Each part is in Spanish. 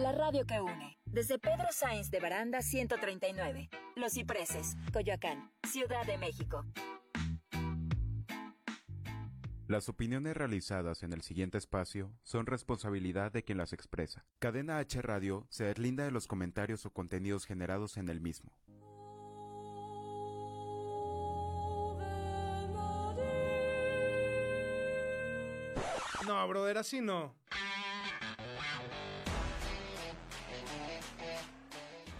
la radio que une. Desde Pedro Sainz de Baranda 139, Los Cipreses, Coyoacán, Ciudad de México. Las opiniones realizadas en el siguiente espacio son responsabilidad de quien las expresa. Cadena H Radio se deslinda de los comentarios o contenidos generados en el mismo. No, brother, así no.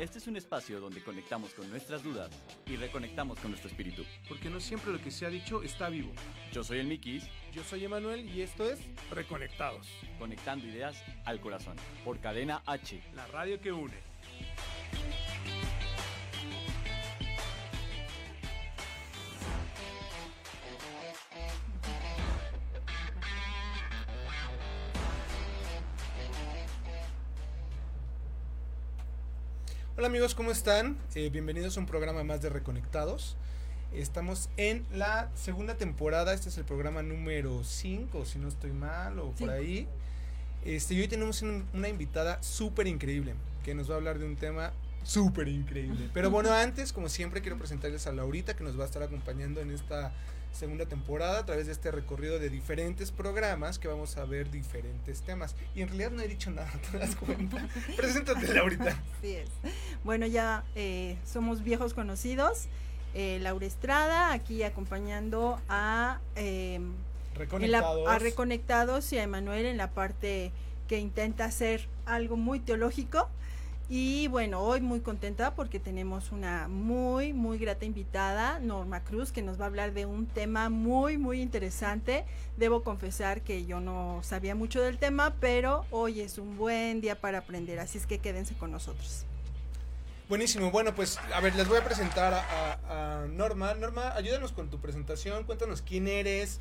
Este es un espacio donde conectamos con nuestras dudas y reconectamos con nuestro espíritu. Porque no siempre lo que se ha dicho está vivo. Yo soy el Mikis, Yo soy Emanuel y esto es Reconectados, conectando ideas al corazón. Por Cadena H. la radio que une. Hola amigos, ¿cómo están? Eh, bienvenidos a un programa más de Reconectados. Estamos en la segunda temporada, este es el programa número 5, si no estoy mal, o por ahí. Este, y hoy tenemos un- una invitada súper increíble, que nos va a hablar de un tema súper increíble. Pero bueno, antes, como siempre, quiero presentarles a Laurita, que nos va a estar acompañando en esta segunda temporada a través de este recorrido de diferentes programas que vamos a ver diferentes temas. Y en realidad no he dicho nada, ¿te das cuenta? Preséntate, Laurita. Así es. Bueno, ya eh, somos viejos conocidos. Eh, Laura Estrada, aquí acompañando a, eh, la- Reconectados. a Reconectados y a Emanuel en la parte que intenta hacer algo muy teológico. Y bueno, hoy muy contenta porque tenemos una muy, muy grata invitada, Norma Cruz, que nos va a hablar de un tema muy, muy interesante. Debo confesar que yo no sabía mucho del tema, pero hoy es un buen día para aprender, así es que quédense con nosotros. Buenísimo, bueno, pues a ver, les voy a presentar a, Norma. Norma, ayúdanos con tu presentación, cuéntanos quién eres,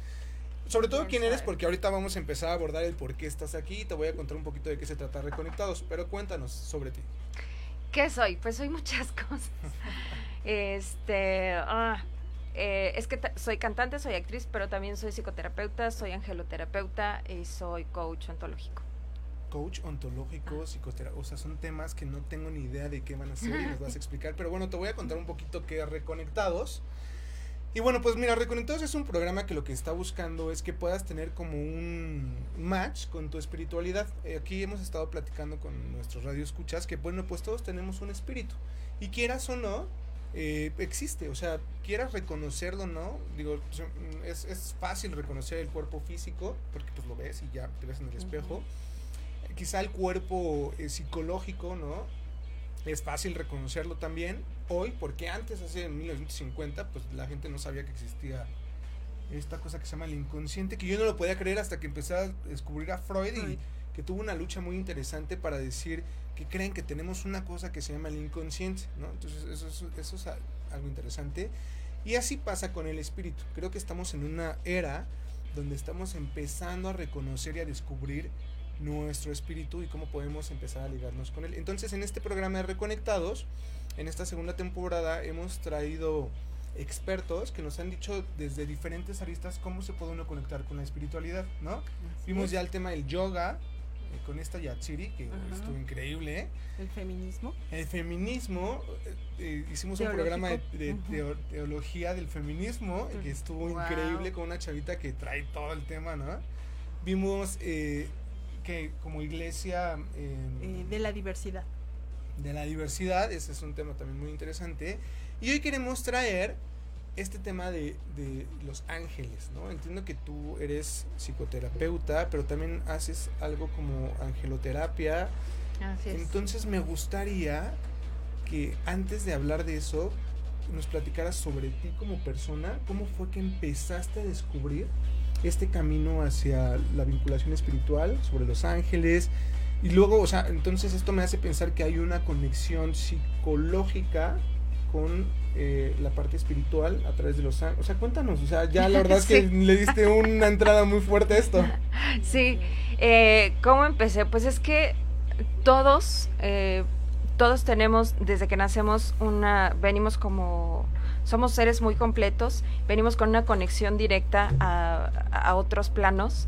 sobre todo quién eres, porque ahorita vamos a empezar a abordar el por qué estás aquí, te voy a contar un poquito de qué se trata Reconectados, pero cuéntanos sobre ti. ¿Qué soy? Pues soy muchas cosas. Este, ah, eh, es que soy cantante, soy actriz, pero también soy psicoterapeuta, soy angeloterapeuta y soy coach ontológico. Coach ontológico, psicoterapeuta, o sea, son temas que no tengo ni idea de qué van a ser y nos vas a explicar, pero bueno, te voy a contar un poquito qué es Reconectados. Y bueno, pues mira, Reconectados es un programa que lo que está buscando es que puedas tener como un match con tu espiritualidad. Eh, aquí hemos estado platicando con nuestros radioescuchas que bueno, pues todos tenemos un espíritu. Y quieras o no, eh, existe. O sea, quieras reconocerlo o no, digo, mm, es, es fácil reconocer el cuerpo físico porque pues lo ves y ya te ves en el espejo. Quizá el cuerpo eh, psicológico, ¿no? Es fácil reconocerlo también hoy, porque antes, hace en 1950, pues la gente no sabía que existía esta cosa que se llama el inconsciente, que yo no lo podía creer hasta que empecé a descubrir a Freud y que tuvo una lucha muy interesante para decir que creen que tenemos una cosa que se llama el inconsciente, ¿no? Entonces eso, es- eso es a- algo interesante. Y así pasa con el espíritu. Creo que estamos en una era donde estamos empezando a reconocer y a descubrir nuestro espíritu y cómo podemos empezar a ligarnos con él. Entonces, en este programa de Reconectados, en esta segunda temporada, hemos traído expertos que nos han dicho desde diferentes aristas cómo se puede uno conectar con la espiritualidad, ¿no? Vimos ya el tema del yoga eh, con esta Yatsiri, que Ajá. estuvo increíble. El feminismo. El feminismo, eh, eh, hicimos un programa de, de Ujú. teo- teología del feminismo, que estuvo Wow. increíble con una chavita que trae todo el tema, ¿no? Vimos eh, que como iglesia eh, de la diversidad. De la diversidad, ese es un tema también muy interesante. Y hoy queremos traer este tema de, de los ángeles, ¿no? Entiendo que tú eres psicoterapeuta, pero también haces algo como angeloterapia. Así Entonces me gustaría que antes de hablar de eso, nos platicaras sobre ti como persona, cómo fue que empezaste a descubrir este camino hacia la vinculación espiritual, sobre los ángeles, y luego, o sea, entonces esto me hace pensar que hay una conexión psicológica con eh, la parte espiritual a través de los. O sea, cuéntanos, o sea, ya la verdad es que le diste una entrada muy fuerte a esto. Sí, eh, ¿cómo empecé? Pues es que todos, eh, todos tenemos, desde que nacemos, una, venimos como, somos seres muy completos, venimos con una conexión directa a, a otros planos,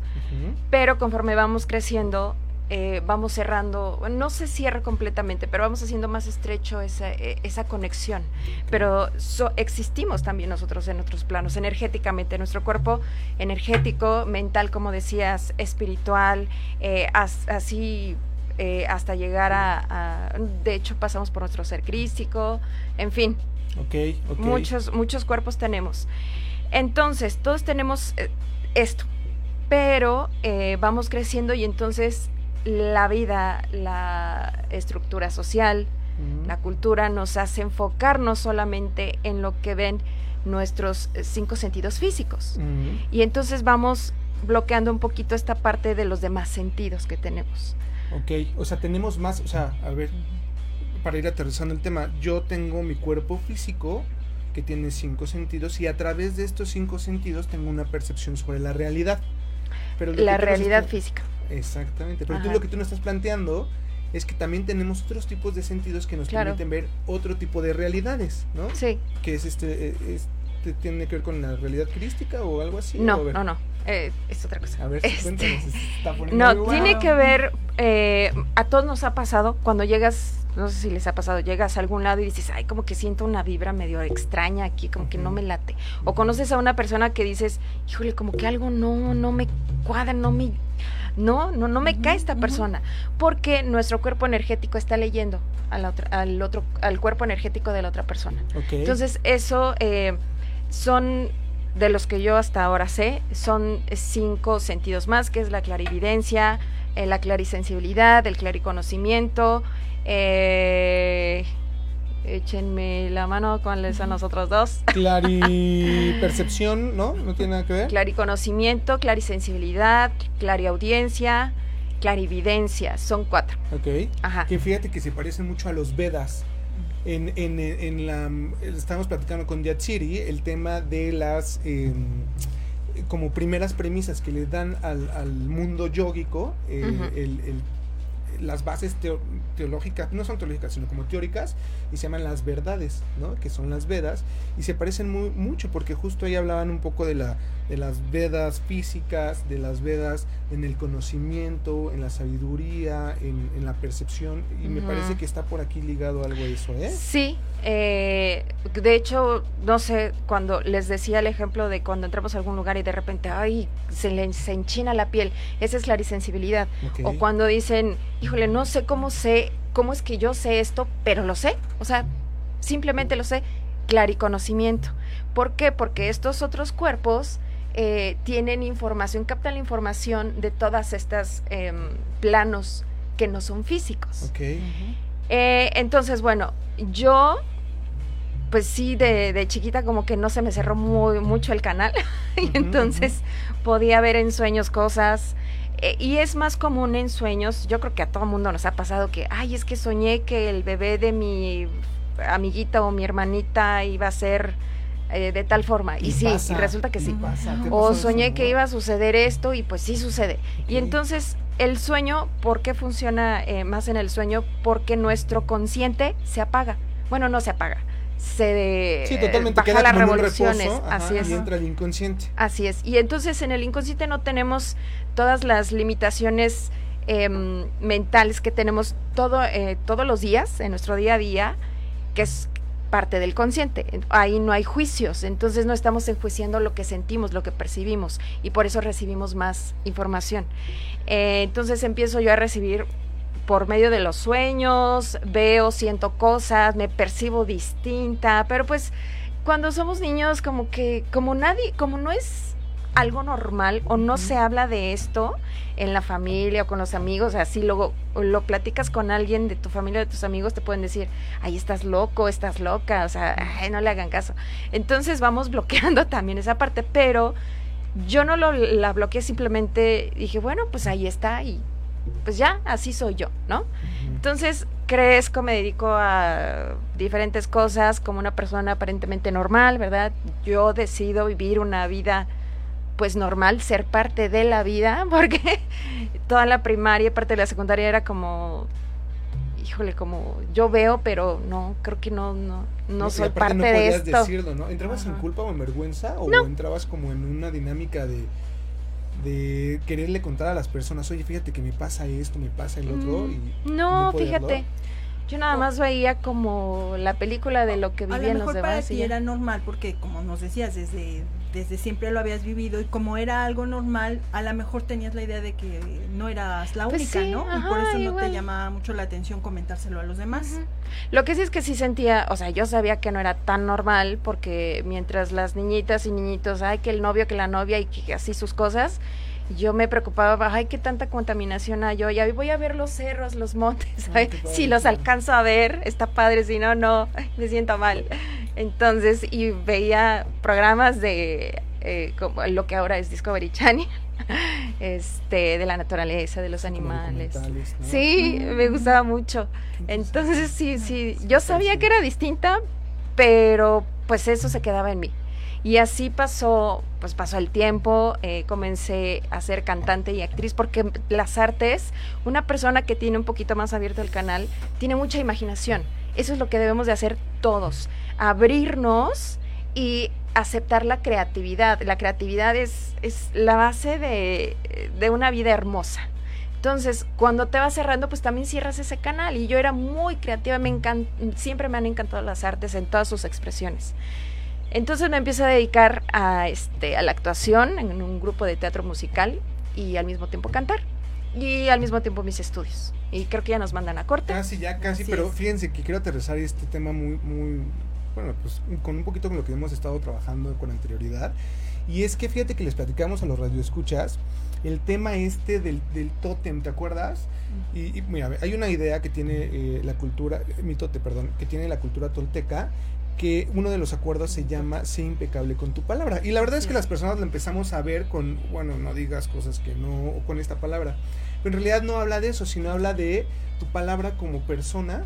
pero conforme vamos creciendo, eh, vamos cerrando, no se cierra completamente, pero vamos haciendo más estrecho esa, eh, esa conexión. Pero so- existimos también nosotros en otros planos, energéticamente, nuestro cuerpo energético, mental, como decías, espiritual, eh, as- así eh, hasta llegar a, a- de hecho pasamos por nuestro ser crístico, en fin, Ok, ok. muchos, muchos cuerpos tenemos. Entonces, todos tenemos esto, pero vamos creciendo y entonces la vida, la estructura social, la cultura nos hace enfocarnos solamente en lo que ven nuestros eh, cinco sentidos físicos. Y entonces vamos bloqueando un poquito esta parte de los demás sentidos que tenemos. Ok, o sea, tenemos más, o sea, a ver, para ir aterrizando el tema, yo tengo mi cuerpo físico que tiene cinco sentidos y a través de estos cinco sentidos tengo una percepción sobre la realidad. Pero La realidad física. Exactamente, pero tú lo que tú nos estás planteando es que también tenemos otros tipos de sentidos que nos Claro. permiten ver otro tipo de realidades, ¿no? Sí. Que es este, este, tiene que ver con la realidad crística o algo así. No, no, no. eh, es otra cosa. A ver, Este, cuéntanos, está No, tiene que ver, eh, a todos nos ha pasado cuando llegas, no sé si les ha pasado, llegas a algún lado y dices, ay, como que siento una vibra medio extraña aquí, como que no me late. O conoces a una persona que dices, híjole, como que algo no, no me cuadra, no me, no, no, no me cae esta persona, porque nuestro cuerpo energético está leyendo a la otra- al otro, al cuerpo energético de la otra persona. Entonces, eso eh, son de los que yo hasta ahora sé, son cinco sentidos más, que es la clarividencia, eh, la clarisensibilidad, el clariconocimiento. Eh, échenme la mano cuáles son los otros dos. Claripercepción, ¿no? No tiene nada que ver. Clariconocimiento, clarisensibilidad, clariaudiencia, clarividencia. Son cuatro. Ok. Ajá. Que fíjate que se parecen mucho a los Vedas. En, en, en la. Estamos platicando con Yatsiri el tema de las. eh, como primeras premisas que le dan al, al mundo yógico, eh, el- el- las bases teo- teológicas, no son teológicas, sino como teóricas, y se llaman las verdades, ¿no? Que son las Vedas, y se parecen muy, mucho, porque justo ahí hablaban un poco de, la, de las Vedas físicas, de las Vedas en el conocimiento, en la sabiduría, en, en la percepción, y me parece que está por aquí ligado algo a eso, ¿eh? Sí, eh, de hecho, no sé, cuando les decía el ejemplo de cuando entramos a algún lugar y de repente, ay, se le se enchina la piel, esa es clarisensibilidad. Ok. O cuando dicen, híjole, no sé cómo sé, cómo es que yo sé esto, pero lo sé, o sea, simplemente lo sé, clariconocimiento. ¿Por qué? Porque estos otros cuerpos eh, tienen información, captan la información de todas estas em, planos que no son físicos. Eh, entonces, bueno, yo, pues sí, de, de chiquita como que no se me cerró muy, mucho el canal. y entonces podía ver en sueños cosas. eh, y es más común en sueños, yo creo que a todo mundo nos ha pasado que, ay, es que soñé que el bebé de mi amiguita o mi hermanita iba a ser eh, de tal forma. Y, sí, pasa, y resulta que sí. pasa, ¿te ha O eso, soñé que iba a suceder esto y pues sí sucede. Y entonces el sueño, ¿por qué funciona eh, más en el sueño? Porque nuestro consciente se apaga. Bueno, no se apaga. Se Sí, totalmente baja queda las revoluciones. reposo, ajá, Así es. y entra el inconsciente. Así es. Y entonces en el inconsciente no tenemos todas las limitaciones em, mentales que tenemos todo, eh, todos los días, en nuestro día a día, que es parte del consciente. En- Ahí no hay juicios, entonces no estamos enjuiciando lo que sentimos, lo que percibimos, y por eso recibimos más información. Eh, entonces empiezo yo a recibir por medio de los sueños, veo, siento cosas, me percibo distinta, pero pues cuando somos niños como que como nadie, como no es algo normal o no se habla de esto en la familia o con los amigos, así luego lo platicas con alguien de tu familia, de tus amigos, te pueden decir, ay, estás loco, estás loca, o sea, ay, no le hagan caso. Entonces vamos bloqueando también esa parte, pero yo no lo, la bloqueé, simplemente dije, bueno, pues ahí está y pues ya, así soy yo, ¿no? Entonces crezco, me dedico a diferentes cosas como una persona aparentemente normal, ¿verdad? Yo decido vivir una vida pues normal, ser parte de la vida, porque toda la primaria y parte de la secundaria era como, híjole, como yo veo, pero no, creo que no, no, no soy parte no de esto. decirlo, ¿no? ¿Entrabas en culpa o en vergüenza o entrabas como en una dinámica de de quererle contar a las personas, oye, fíjate que me pasa esto, me pasa el otro. Mm, y no, fíjate. Yo nada más veía como la película de lo que a lo vivían los para demás. ti ya. era normal porque como nos decías desde desde siempre lo habías vivido y como era algo normal a lo mejor tenías la idea de que no eras la Pues única sí, no y por eso no igual. te llamaba mucho la atención comentárselo a los demás. Lo que sí es que sí sentía, o sea, yo sabía que no era tan normal porque mientras las niñitas y niñitos, ay, que el novio, que la novia y que así sus cosas, yo me preocupaba, ay, qué tanta contaminación hay hoy, voy a ver los cerros, los montes, Ay, ay, si los alcanzo a ver, está padre, si no, no, ay, me siento mal. Entonces, y veía programas de eh, como lo que ahora es Discovery Channel, este, de la naturaleza, de los animales. Sí, me gustaba mucho. Entonces sí, sí, Sí, yo sabía que era distinta, pero pues eso se quedaba en mí. Y así pasó, pues pasó el tiempo, eh, comencé a ser cantante y actriz, porque las artes, una persona que tiene un poquito más abierto el canal, tiene mucha imaginación. Eso es lo que debemos de hacer todos, abrirnos y aceptar la creatividad. La creatividad es, es la base de, de una vida hermosa. Entonces, cuando te vas cerrando, pues también cierras ese canal. Y yo era muy creativa, me encan- siempre me han encantado las artes en todas sus expresiones. Entonces me empiezo a dedicar a, este, a la actuación en un grupo de teatro musical y al mismo tiempo cantar. Y al mismo tiempo mis estudios. Y creo que ya nos mandan a corte. Casi, ya casi, Así pero es. fíjense que quiero aterrizar este tema muy, muy, bueno, pues con un poquito con lo que hemos estado trabajando con anterioridad. Y es que fíjate que les platicamos a los radioescuchas el tema este del, del tótem, ¿te acuerdas? Y, y mira, hay una idea que tiene eh, la cultura, eh, mi tote, perdón, que tiene la cultura tolteca, que uno de los acuerdos se llama sé impecable con tu palabra. Y la verdad es que las personas lo empezamos a ver con, bueno, no digas cosas que no, o con esta palabra. Pero en realidad no habla de eso, sino habla de tu palabra como persona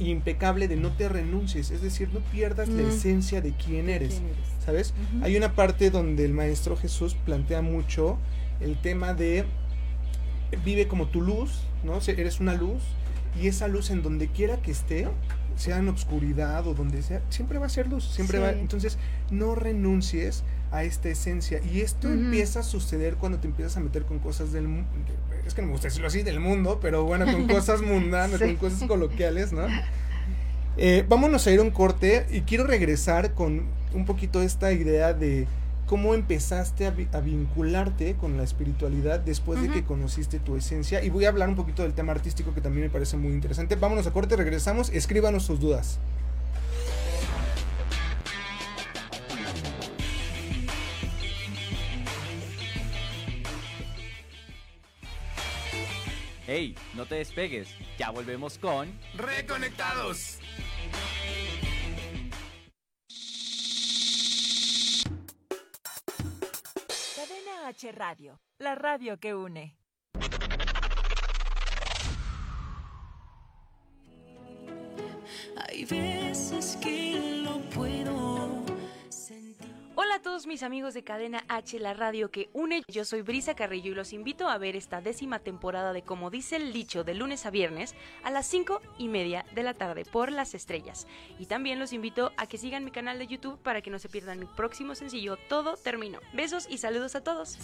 impecable de no te renuncies, es decir, no pierdas la Mm. esencia de quién eres, ¿Quién eres? ¿sabes? Hay una parte donde el maestro Jesús plantea mucho el tema de vive como tu luz, ¿no? Eres una luz y esa luz en donde quiera que esté, sea en obscuridad o donde sea, siempre va a ser luz, siempre va. Sí. Entonces, no renuncies a esta esencia y esto empieza a suceder cuando te empiezas a meter con cosas del mundo. Es que no me gusta decirlo así, del mundo, pero bueno, con cosas mundanas, Sí. con cosas coloquiales, ¿no? Eh, vámonos a ir a un corte y quiero regresar con un poquito esta idea de cómo empezaste a, vi- a vincularte con la espiritualidad después de que conociste tu esencia. Y voy a hablar un poquito del tema artístico que también me parece muy interesante. Vámonos a corte, regresamos, escríbanos sus dudas. Hey, no te despegues. Ya volvemos con Reconectados. Radio, la radio que une. Mis amigos de Cadena H, la radio que une. Yo soy Brisa Carrillo y los invito a ver esta décima temporada de Como dice el dicho de lunes a viernes a las 5 y media de la tarde por las estrellas. Y también los invito a que sigan mi canal de YouTube para que no se pierdan mi próximo sencillo Todo Terminó. Besos y saludos a todos.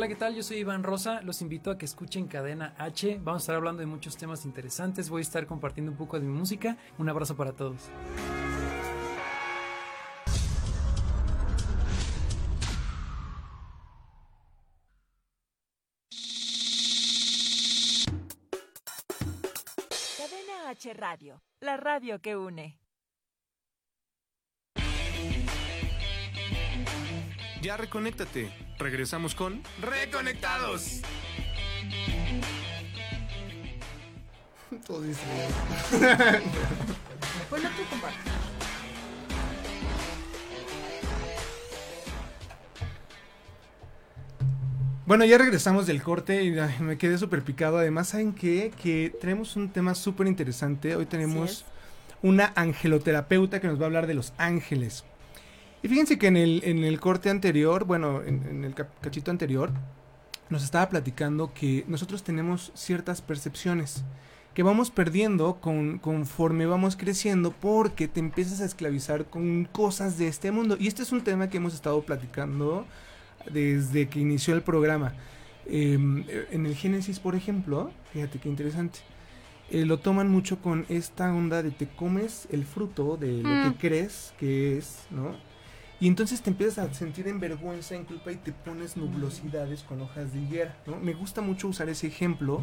Hola, ¿qué tal? Yo soy Iván Rosa. Los invito a que escuchen Cadena H. Vamos a estar hablando de muchos temas interesantes. Voy a estar compartiendo un poco de mi música. Un abrazo para todos. Cadena H Radio, la radio que une. Ya reconéctate. Regresamos con Reconectados. Todo distraído. Bueno, tú. Bueno, ya regresamos del corte y ay, me quedé súper picado. Además, ¿saben qué? Que tenemos un tema súper interesante. Hoy tenemos una angeloterapeuta que nos va a hablar de los ángeles. Y fíjense que en el, en el corte anterior, bueno, en, en el cachito anterior, nos estaba platicando que nosotros tenemos ciertas percepciones que vamos perdiendo con, conforme vamos creciendo porque te empiezas a esclavizar con cosas de este mundo. Y este es un tema que hemos estado platicando desde que inició el programa. Eh, en el Génesis, por ejemplo, fíjate qué interesante. eh, lo toman mucho con esta onda de te comes el fruto de lo Mm. que crees que es, ¿no? Y entonces te empiezas a sentir en vergüenza, en culpa y te pones nublosidades con hojas de higuera, ¿no? Me gusta mucho usar ese ejemplo.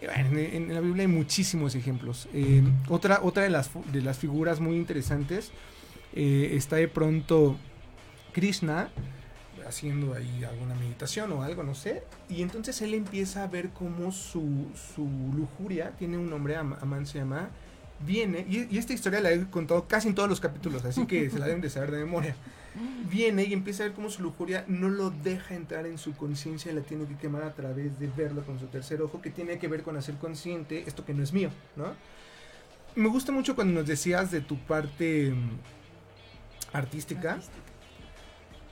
Eh, en, en la Biblia hay muchísimos ejemplos. Eh, otra, otra de, las, de las figuras muy interesantes eh, está de pronto Krishna haciendo ahí alguna meditación o algo, no sé. Y entonces él empieza a ver cómo su, su lujuria, tiene un nombre, Am- Amán se llama, viene, y, y esta historia la he contado casi en todos los capítulos, así que se la deben de saber de memoria. Viene y empieza a ver cómo su lujuria no lo deja entrar en su conciencia y la tiene que quemar a través de verlo con su tercer ojo, que tiene que ver con hacer consciente esto que no es mío, ¿no? Me gusta mucho cuando nos decías de tu parte mm, artística.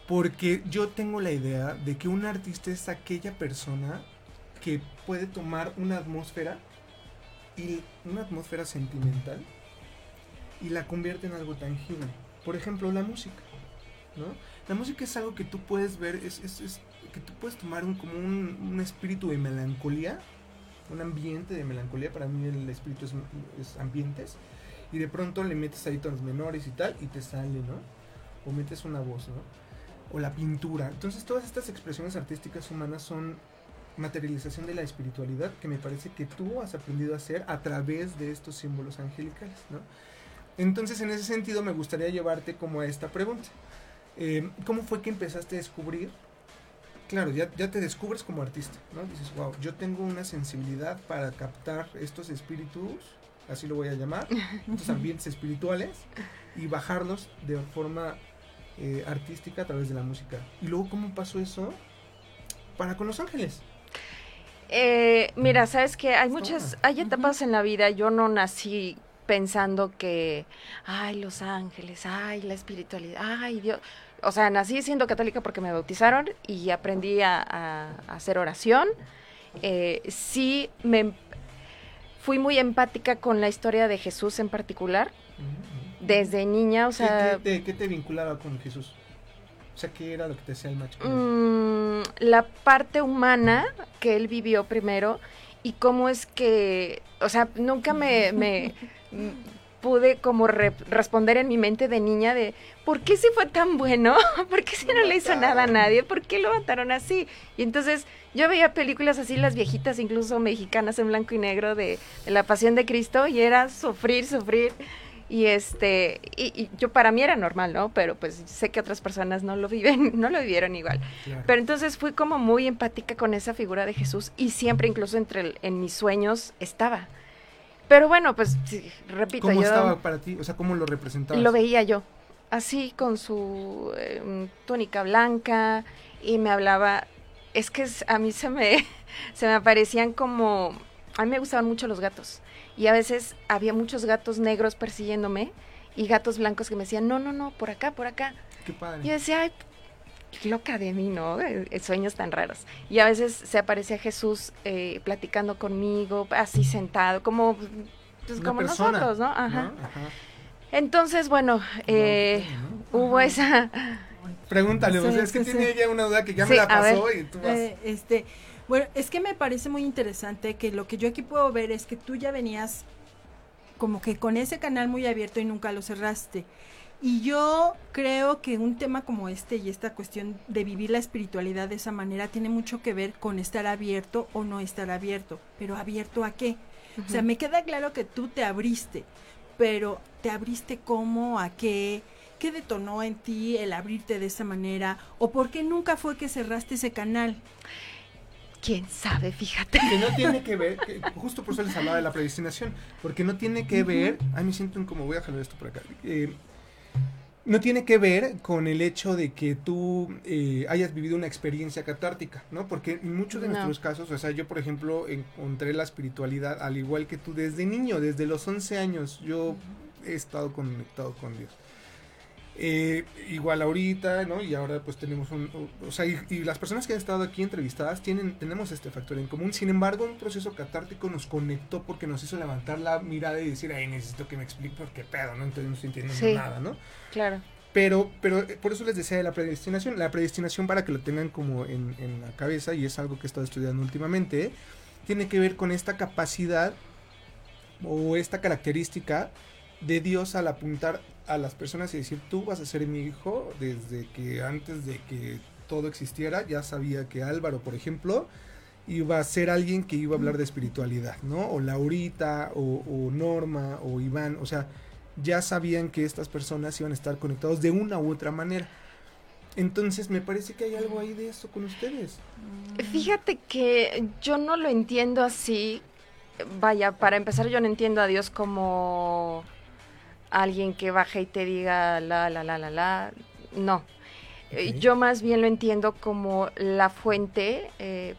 Porque yo tengo la idea de que un artista es aquella persona que puede tomar una atmósfera y una atmósfera sentimental y la convierte en algo tangible. Por ejemplo, la música, ¿no? La música es algo que tú puedes ver, es, es- que tú puedes tomar un, como un, un espíritu de melancolía, un ambiente de melancolía, para mí el espíritu es, es ambientes, y de pronto le metes ahí tonos menores y tal, y te sale, ¿no? O metes una voz, ¿no? o la pintura. Entonces todas estas expresiones artísticas humanas son materialización de la espiritualidad que me parece que tú has aprendido a hacer a través de estos símbolos angelicales, ¿no? Entonces en ese sentido me gustaría llevarte como a esta pregunta. Eh, ¿Cómo fue que empezaste a descubrir? Claro, ya, ya te descubres como artista, ¿no? Dices, wow, yo tengo una sensibilidad para captar estos espíritus, así lo voy a llamar, estos ambientes espirituales y bajarlos de forma eh, artística a través de la música. Y luego, ¿cómo pasó eso para con Los Ángeles? Eh, mira, sabes que hay muchas, hay etapas en la vida. Yo no nací pensando que, ay, los ángeles, ay, la espiritualidad, ay, Dios. O sea, nací siendo católica porque me bautizaron y aprendí a, a- a hacer oración. Eh, sí, me fui muy empática con la historia de Jesús en particular. Desde niña, o ¿Qué- sea, ¿Qué, te, qué te vinculaba con Jesús? O sea, ¿qué era lo que te hacía el macho? Mm, la parte humana que él vivió primero y cómo es que, o sea, nunca me, me pude como re- responder en mi mente de niña de, ¿por qué si fue tan bueno? ¿Por qué si no le hizo nada a nadie? ¿Por qué lo mataron así? Y entonces yo veía películas así, las viejitas, incluso mexicanas en blanco y negro de, de la Pasión de Cristo y era sufrir, sufrir. Y este, y, y yo para mí era normal, ¿no? Pero pues sé que otras personas no lo viven, no lo vivieron igual. Claro. Pero entonces fui como muy empática con esa figura de Jesús y siempre incluso entre el- en mis sueños estaba. Pero bueno, pues sí, repito, ¿Cómo yo estaba para ti? O sea, ¿cómo lo representabas? lo veía yo, así con su eh, túnica blanca y me hablaba, es que a mí se me, se me aparecían como, a mí me gustaban mucho los gatos y a veces había muchos gatos negros persiguiéndome y gatos blancos que me decían, no, no, no, por acá, por acá. Qué padre. Y yo decía, ay, qué loca de mí, ¿no? Sueños tan raros. Y a veces se aparecía Jesús eh, platicando conmigo, así sentado, como, pues, como persona, nosotros, ¿no? Ajá. ¿no? Ajá. Entonces, bueno, eh, hubo esa... Pregúntale, o Sí, sea, es que sí, tiene sí. ella una duda que ya Sí, me la pasó y tú vas. Eh, este, bueno, es que me parece muy interesante que lo que yo aquí puedo ver es que tú ya venías como que con ese canal muy abierto y nunca lo cerraste. Y yo creo que un tema como este y esta cuestión de vivir la espiritualidad de esa manera tiene mucho que ver con estar abierto o no estar abierto. Pero abierto a qué? O sea, me queda claro que tú te abriste, pero ¿te abriste cómo? ¿A qué? ¿Qué detonó en ti el abrirte de esa manera? ¿O por qué nunca fue que cerraste ese canal? ¿Quién sabe? Fíjate. Que no tiene que ver, que justo por eso les hablaba de la predestinación, porque no tiene que ver, ay, me siento como voy a jalar esto por acá. Eh, no tiene que ver con el hecho de que tú eh, hayas vivido una experiencia catártica, ¿no? Porque en muchos de No. nuestros casos, o sea, yo por ejemplo encontré la espiritualidad al igual que tú desde niño, desde los 11 años, yo he estado conectado con Dios. Eh, igual ahorita, ¿no? Y ahora pues tenemos un... O, sea, y, y las personas que han estado aquí entrevistadas tienen, tenemos este factor en común. Sin embargo, un proceso catártico nos conectó porque nos hizo levantar la mirada y decir, ay, necesito que me explique por qué pedo, ¿no? Entonces no estoy entendiendo Sí. nada, ¿no? Claro. Pero, pero eh, por eso les decía de la predestinación. La predestinación, para que lo tengan como en, en la cabeza, y es algo que he estado estudiando últimamente, tiene que ver con esta capacidad o esta característica de Dios al apuntar a las personas y decir, tú vas a ser mi hijo desde que antes de que todo existiera, ya sabía que Álvaro, por ejemplo, iba a ser alguien que iba a hablar de espiritualidad, ¿no? O Laurita, o, o Norma, o Iván, o sea, ya sabían que estas personas iban a estar conectados de una u otra manera. Entonces me parece que hay algo ahí de eso con ustedes. Fíjate que yo no lo entiendo así. Vaya, para empezar, yo no entiendo a Dios como alguien que baja y te diga la, la, la, la, la. No. Eh. Yo más bien lo entiendo como la fuente eh,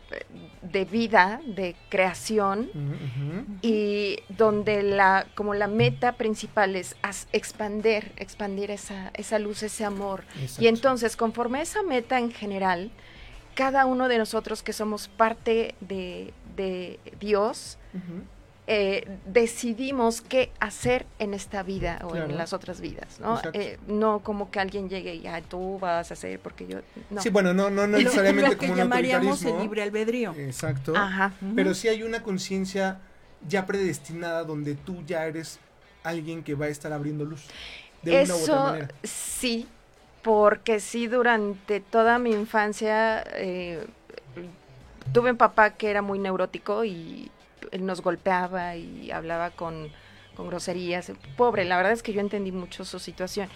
de vida, de creación, y donde la, como la meta principal es expander, expandir esa, esa luz, ese amor. Exacto. Y entonces, conforme a esa meta en general, cada uno de nosotros que somos parte de, de Dios, eh, decidimos qué hacer en esta vida o Claro. en las otras vidas, ¿no? Eh, no como que alguien llegue y "Ah, tú vas a hacer porque yo no. Sí, bueno, no, no necesariamente lo que como un llamaríamos el libre albedrío. Exacto. Ajá. Pero sí hay una conciencia ya predestinada donde tú ya eres alguien que va a estar abriendo luz. De una u otra Eso manera. sí, porque sí durante toda mi infancia eh, tuve un papá que era muy neurótico y nos golpeaba y hablaba con, con groserías. Pobre, la verdad es que yo entendí mucho su situación.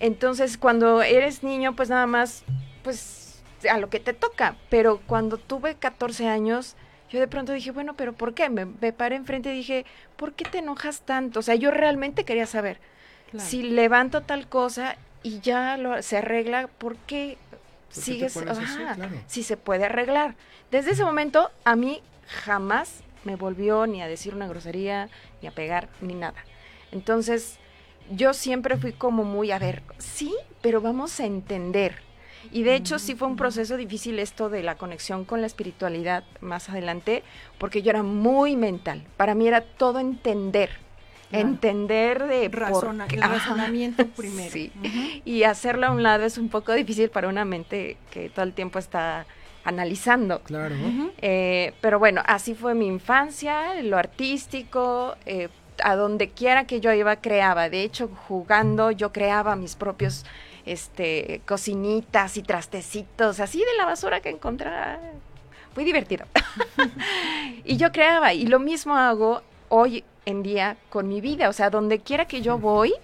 Entonces, cuando eres niño, pues nada más, pues a lo que te toca. Pero cuando tuve 14 años, yo de pronto dije, bueno, pero ¿por qué? Me, me paré enfrente y dije, ¿por qué te enojas tanto? O sea, yo realmente quería saber. Claro. Si levanto tal cosa y ya lo, se arregla, ¿por qué ¿Por qué te sigues? así? Ajá, Claro. Si se puede arreglar. Desde ese momento, a mí jamás me volvió ni a decir una grosería, ni a pegar, ni nada. Entonces, yo siempre fui como muy, a ver, sí, pero vamos a entender. Y de hecho sí fue un proceso difícil esto de la conexión con la espiritualidad más adelante, porque yo era muy mental. Para mí era todo entender. Claro. Entender de Razona- el Ajá. razonamiento primero. Sí. Y hacerlo a un lado es un poco difícil para una mente que todo el tiempo está analizando. Claro. Eh, pero bueno, así fue mi infancia, lo artístico, eh, a donde quiera que yo iba creaba. De hecho, jugando yo creaba mis propios este, cocinitas y trastecitos, así de la basura que encontraba. Muy divertido. y yo creaba, y lo mismo hago hoy en día con mi vida. O sea, donde quiera que yo voy,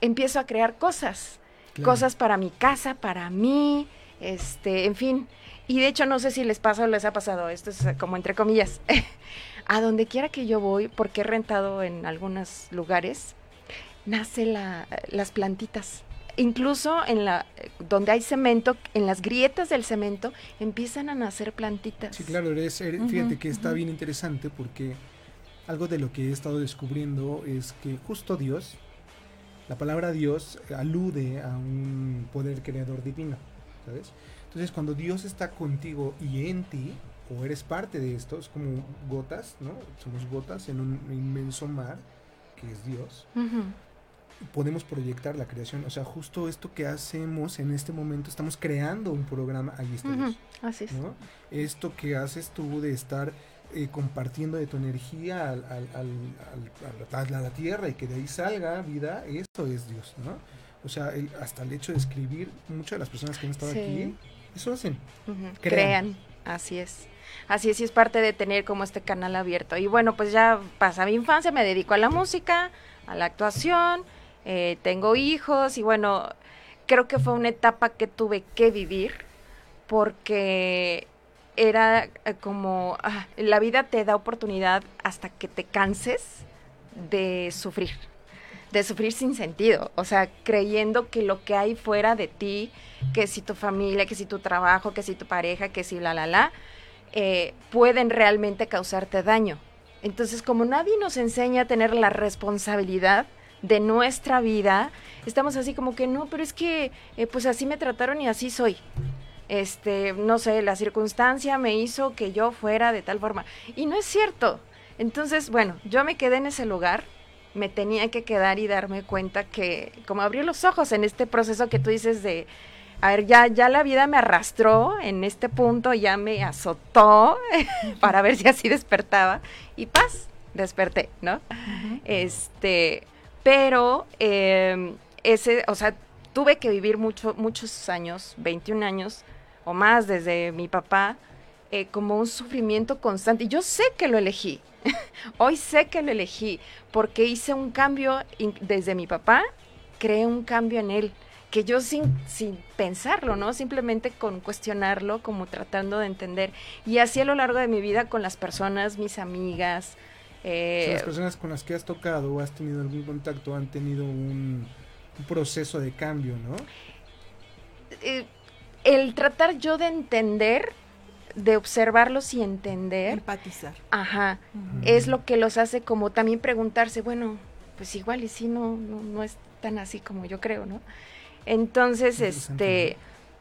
empiezo a crear cosas. Claro. Cosas para mi casa, para mí, este, en fin. Y de hecho, no sé si les pasa o les ha pasado, esto es como entre comillas. a donde quiera que yo voy, porque he rentado en algunos lugares, nace la, las plantitas. Incluso en la donde hay cemento, en las grietas del cemento empiezan a nacer plantitas. Sí, claro, eres, eres- Ujú, fíjate que está bien interesante porque algo de lo que he estado descubriendo es que justo Dios, la palabra Dios alude a un poder creador divino, ¿sabes? Entonces cuando Dios está contigo y en ti, o eres parte de esto, es como gotas, ¿no? Somos gotas en un inmenso mar que es Dios. Podemos proyectar la creación, o sea, justo esto que hacemos en este momento, estamos creando un programa, ahí está Dios. así es. ¿no? Esto que haces tú de estar eh, compartiendo de tu energía al, al- al- al- a, la, tierra y que de ahí salga vida, eso es Dios, ¿no? O sea, el- hasta el hecho de escribir, muchas de las personas que han estado Sí. aquí, eso hacen. Crean. así es. Así es, y es parte de tener como este canal abierto. Y bueno, pues ya pasa mi infancia, me dedico a la música, a la actuación, eh, tengo hijos y bueno, creo que fue una etapa que tuve que vivir porque era eh, como, ah, la vida te da oportunidad hasta que te canses de sufrir. De sufrir sin sentido, o sea, creyendo que lo que hay fuera de ti, que si tu familia, que si tu trabajo, que si tu pareja, que si la, la, la, eh, pueden realmente causarte daño. Entonces, como nadie nos enseña a tener la responsabilidad de nuestra vida, estamos así como que no, pero es que eh, pues así me trataron y así soy. Este, no sé, la circunstancia me hizo que yo fuera de tal forma. Y no es cierto. Entonces, bueno, yo me quedé en ese lugar, me tenía que quedar y darme cuenta que, como abrí los ojos en este proceso que tú dices de, a ver, ya, ya la vida me arrastró en este punto, ya me azotó para ver si así despertaba y paz, desperté, ¿no? Este, pero eh, ese, o sea, tuve que vivir mucho, muchos años, 21 años o más desde mi papá, eh, como un sufrimiento constante. Y yo sé que lo elegí, hoy sé que lo elegí, porque hice un cambio desde mi papá, creé un cambio en él que yo sin, sin pensarlo, ¿no? Simplemente con cuestionarlo, como tratando de entender. Y así a lo largo de mi vida con las personas, mis amigas. O sea, eh, las personas con las que has tocado o has tenido algún contacto han tenido un, un proceso de cambio, ¿no? eh, el tratar yo de entender, de observarlos y entender, Empatizar. ajá, es lo que los hace como también preguntarse, bueno, pues igual y si no, no, no es tan así como yo creo, ¿no? Entonces, este,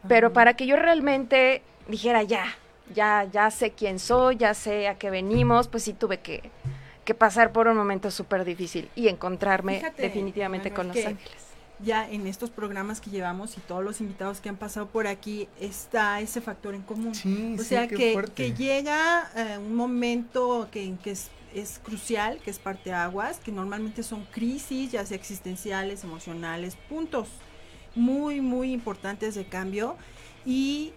pero para que yo realmente dijera ya, ya, ya sé quién soy, ya sé a qué venimos, pues sí tuve que, que pasar por un momento súper difícil y encontrarme Fíjate, definitivamente con Los Ángeles. Ya en estos programas que llevamos y todos los invitados que han pasado por aquí está ese factor en común. Sí, O sí, sea que llega eh, un momento que, que es, es crucial, que es parte aguas, que normalmente son crisis, ya sea existenciales, emocionales, puntos muy, muy importantes de cambio. Y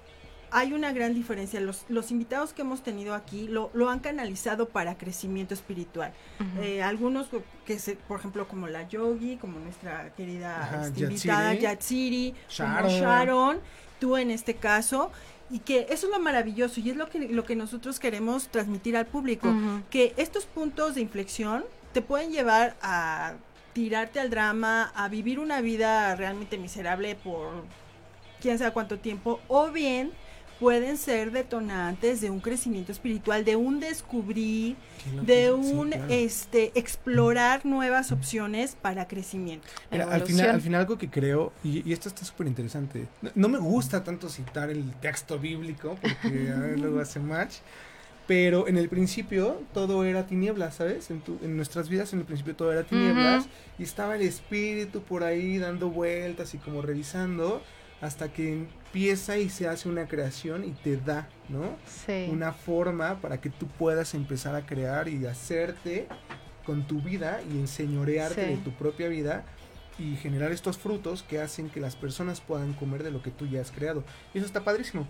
hay una gran diferencia. Los, los invitados que hemos tenido aquí lo, lo han canalizado para crecimiento espiritual. Eh, algunos que- se, por ejemplo, como la Yogi, como nuestra querida Ajá, este, Yatsiri. invitada Yatsiri, como Sharon. Sharon, tú en este caso, y que eso es lo maravilloso y es lo que, lo que nosotros queremos transmitir al público, que estos puntos de inflexión te pueden llevar a tirarte al drama, a vivir una vida realmente miserable por quién sabe cuánto tiempo, o bien pueden ser detonantes de un crecimiento espiritual, de un descubrir, de sí, un claro. este explorar nuevas opciones para crecimiento. Mira, al final, al final algo que creo, y, y esto está súper interesante, no, no me gusta tanto citar el texto bíblico, porque a ver, luego hace match, pero en el principio todo era tinieblas, ¿sabes? En, tu- en nuestras vidas en el principio todo era tinieblas, y estaba el espíritu por ahí dando vueltas y como revisando, hasta que empieza y se hace una creación y te da, ¿no? Sí. una forma para que tú puedas empezar a crear y hacerte con tu vida y enseñorearte Sí. de tu propia vida y generar estos frutos que hacen que las personas puedan comer de lo que tú ya has creado. Y eso está padrísimo.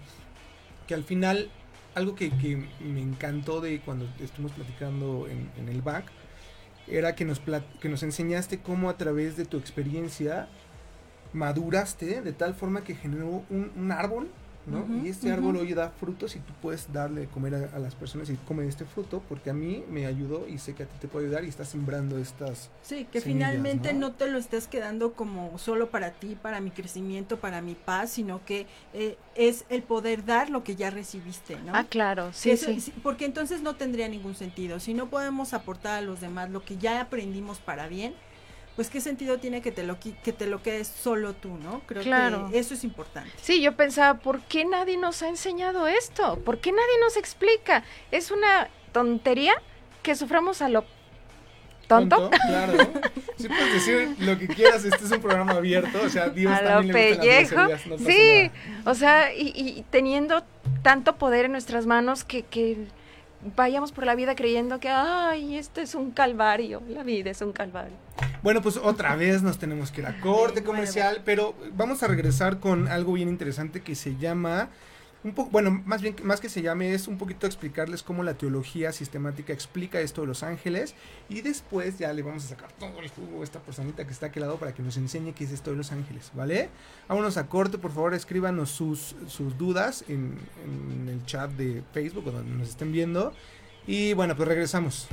Que al final, algo que, que me encantó de cuando estuvimos platicando en, en el back, era que nos, que nos enseñaste cómo a través de tu experiencia maduraste de tal forma que generó un, un árbol, ¿no? Y este árbol hoy da frutos y tú puedes darle de comer a, a las personas y comer este fruto porque a mí me ayudó y sé que a ti te puede ayudar y estás sembrando estas... Sí, que semillas, finalmente ¿no? ¿no? te lo estás quedando como solo para ti, para mi crecimiento, para mi paz, sino que eh, es el poder dar lo que ya recibiste, ¿no? Ah, claro, sí, Eso- sí. sí, Porque entonces no tendría ningún sentido. Si no podemos aportar a los demás lo que ya aprendimos para bien, pues qué sentido tiene que te lo qui- que te lo quedes solo tú, ¿no? Creo Claro. que eso es importante. Sí, yo pensaba, ¿por qué nadie nos ha enseñado esto? ¿Por qué nadie nos explica? Es una tontería que suframos a lo tonto, Claro. Sí puedes decir lo que quieras, este es un programa abierto, o sea, Dios a lo también le gustan las pellejo. groserías, no sí, nada. o sea, y, y teniendo tanto poder en nuestras manos que, que vayamos por la vida creyendo que, ay, esto es un calvario, la vida es un calvario. Bueno, pues otra vez nos tenemos que ir a corte comercial, pero vamos a regresar con algo bien interesante que se llama bueno, más bien más que se llame es un poquito explicarles cómo la teología sistemática explica esto de los ángeles y después ya le vamos a sacar todo el jugo a esta personita que está aquí al lado para que nos enseñe qué es esto de los ángeles, ¿vale? Vámonos a corte, por favor, escríbanos sus, sus dudas en, en el chat de Facebook o donde nos estén viendo y bueno, pues regresamos.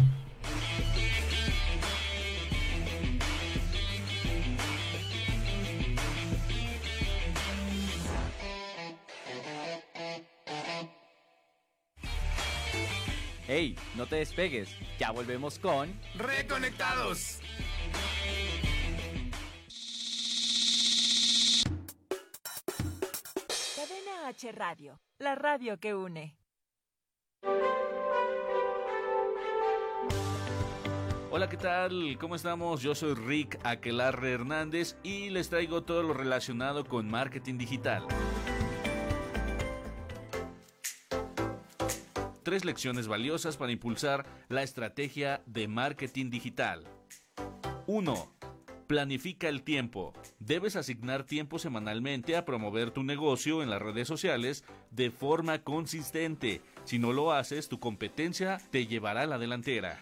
Hey, no te despegues, ya volvemos con Reconectados. Cadena H Radio, la radio que une. Hola, ¿qué tal? ¿Cómo estamos? Yo soy Rick Aquelarre Hernández y les traigo todo lo relacionado con marketing digital. Tres lecciones valiosas para impulsar la estrategia de marketing digital. 1. Planifica el tiempo. Debes asignar tiempo semanalmente a promover tu negocio en las redes sociales de forma consistente. Si no lo haces, tu competencia te llevará a la delantera.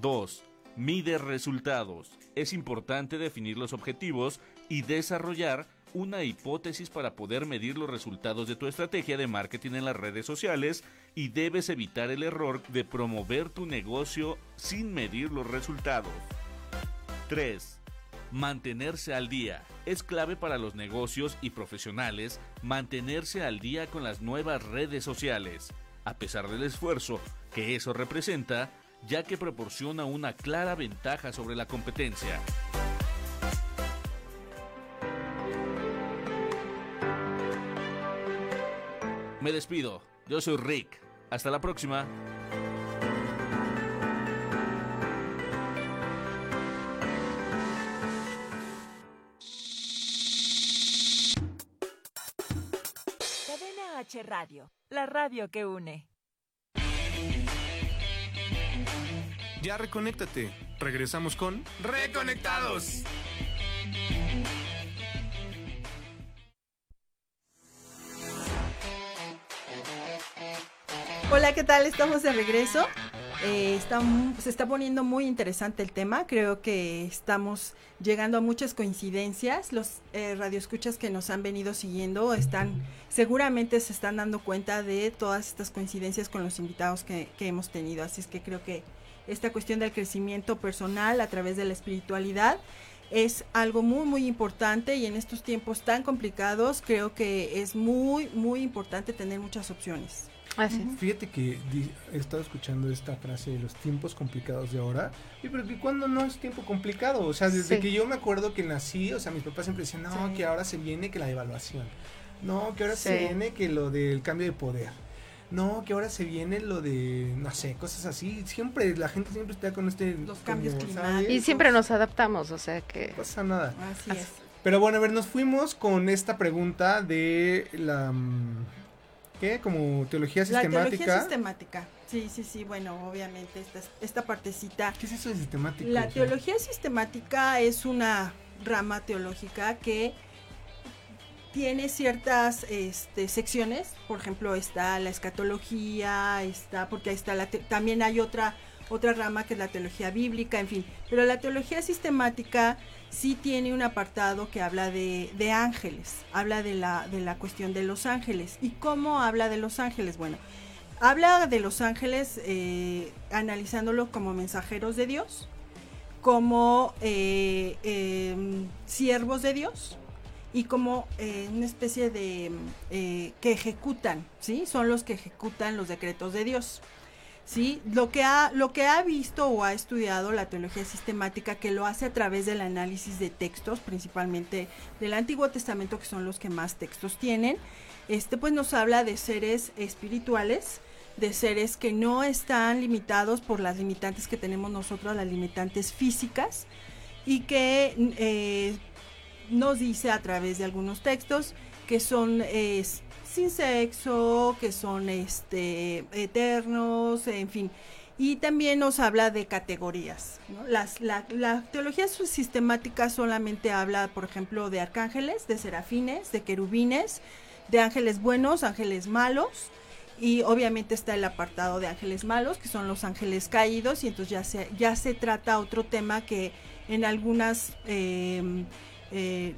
2. Mide resultados. Es importante definir los objetivos y desarrollar una hipótesis para poder medir los resultados de tu estrategia de marketing en las redes sociales y debes evitar el error de promover tu negocio sin medir los resultados. 3. Mantenerse al día. Es clave para los negocios y profesionales mantenerse al día con las nuevas redes sociales, a pesar del esfuerzo que eso representa, ya que proporciona una clara ventaja sobre la competencia. Me despido, yo soy Rick. Hasta la próxima. Cadena H Radio, la radio que une. Ya reconéctate. Regresamos con Reconectados. Hola, ¿qué tal? Estamos de regreso. Eh, está se está poniendo muy interesante el tema. Creo que estamos llegando a muchas coincidencias. Los eh, radioescuchas que nos han venido siguiendo están, seguramente se están dando cuenta de todas estas coincidencias con los invitados que hemos tenido. Así es que creo que esta cuestión del crecimiento personal a través de la espiritualidad es algo muy muy importante y en estos tiempos tan complicados creo que es muy muy importante tener muchas opciones. Fíjate que di- he estado escuchando esta frase de los tiempos complicados de ahora. Y pero que cuando no es tiempo complicado, o sea, desde Sí. que yo me acuerdo que nací, o sea, mis papás siempre decían, no, Sí. que ahora se viene que la devaluación. No, que ahora se viene que lo del cambio de poder. No, que ahora se viene lo de, no sé, cosas así. Siempre, la gente siempre está con este... Los cambios como, climáticos. ¿sabes? Y siempre nos adaptamos, o sea que... No pasa nada. Así es. Pero bueno, a ver, nos fuimos con esta pregunta de la... ¿Qué? Como teología La sistemática. teología sistemática. Sí, sí, sí, bueno, obviamente esta, esta partecita. ¿Qué es eso de sistemático? La O sea, teología sistemática es una rama teológica que tiene ciertas este, secciones, por ejemplo está la escatología, está, porque ahí está la te- también hay otra, otra rama que es la teología bíblica, en fin, pero la teología sistemática sí tiene un apartado que habla de, ángeles, habla de la, de la cuestión de los ángeles. ¿Y cómo habla de los ángeles? Bueno, habla de los ángeles eh, analizándolo como mensajeros de Dios, como eh, em, siervos de Dios y como eh, una especie de eh, que ejecutan, ¿sí? Son los que ejecutan los decretos de Dios. ¿Sí? Lo que, ha, lo que ha visto o ha estudiado la teología sistemática, que lo hace a través del análisis de textos, principalmente del Antiguo Testamento, que son los que más textos tienen, este pues nos habla de seres espirituales, de seres que no están limitados por las limitantes que tenemos nosotros, las limitantes físicas, y que eh, nos dice a través de algunos textos que son sin sexo, que son este eternos, en fin. Y también nos habla de categorías. Las, la, teología sistemática solamente habla, por ejemplo, de arcángeles, de serafines, de querubines, de ángeles buenos, ángeles malos. Y obviamente está el apartado de ángeles malos, que son los ángeles caídos, y entonces ya se, ya se trata otro tema que en algunas eh, eh,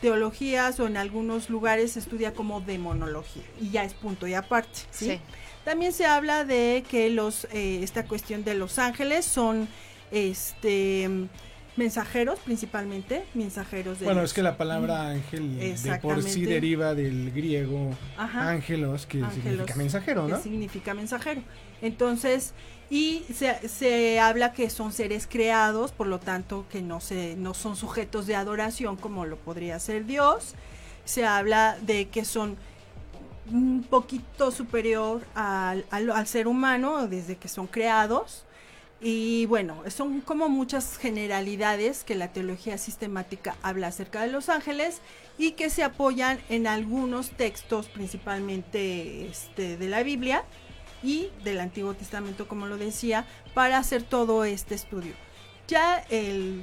teologías o en algunos lugares se estudia como demonología y ya es punto y aparte. ¿sí? Sí. También se habla de que los eh, esta cuestión de los ángeles son este mensajeros principalmente, mensajeros de Bueno, es que la palabra ángel de por sí deriva del griego Ajá. ángelos, que Ángelos, significa mensajero, que ¿no? significa mensajero. Entonces, y se, se habla que son seres creados, por lo tanto que no se no son sujetos de adoración como lo podría ser Dios. Se habla de que son un poquito superior al, al- al ser humano desde que son creados. Y bueno, son como muchas generalidades que la teología sistemática habla acerca de los ángeles y que se apoyan en algunos textos, principalmente este, de la Biblia y del Antiguo Testamento, como lo decía, para hacer todo este estudio. Ya el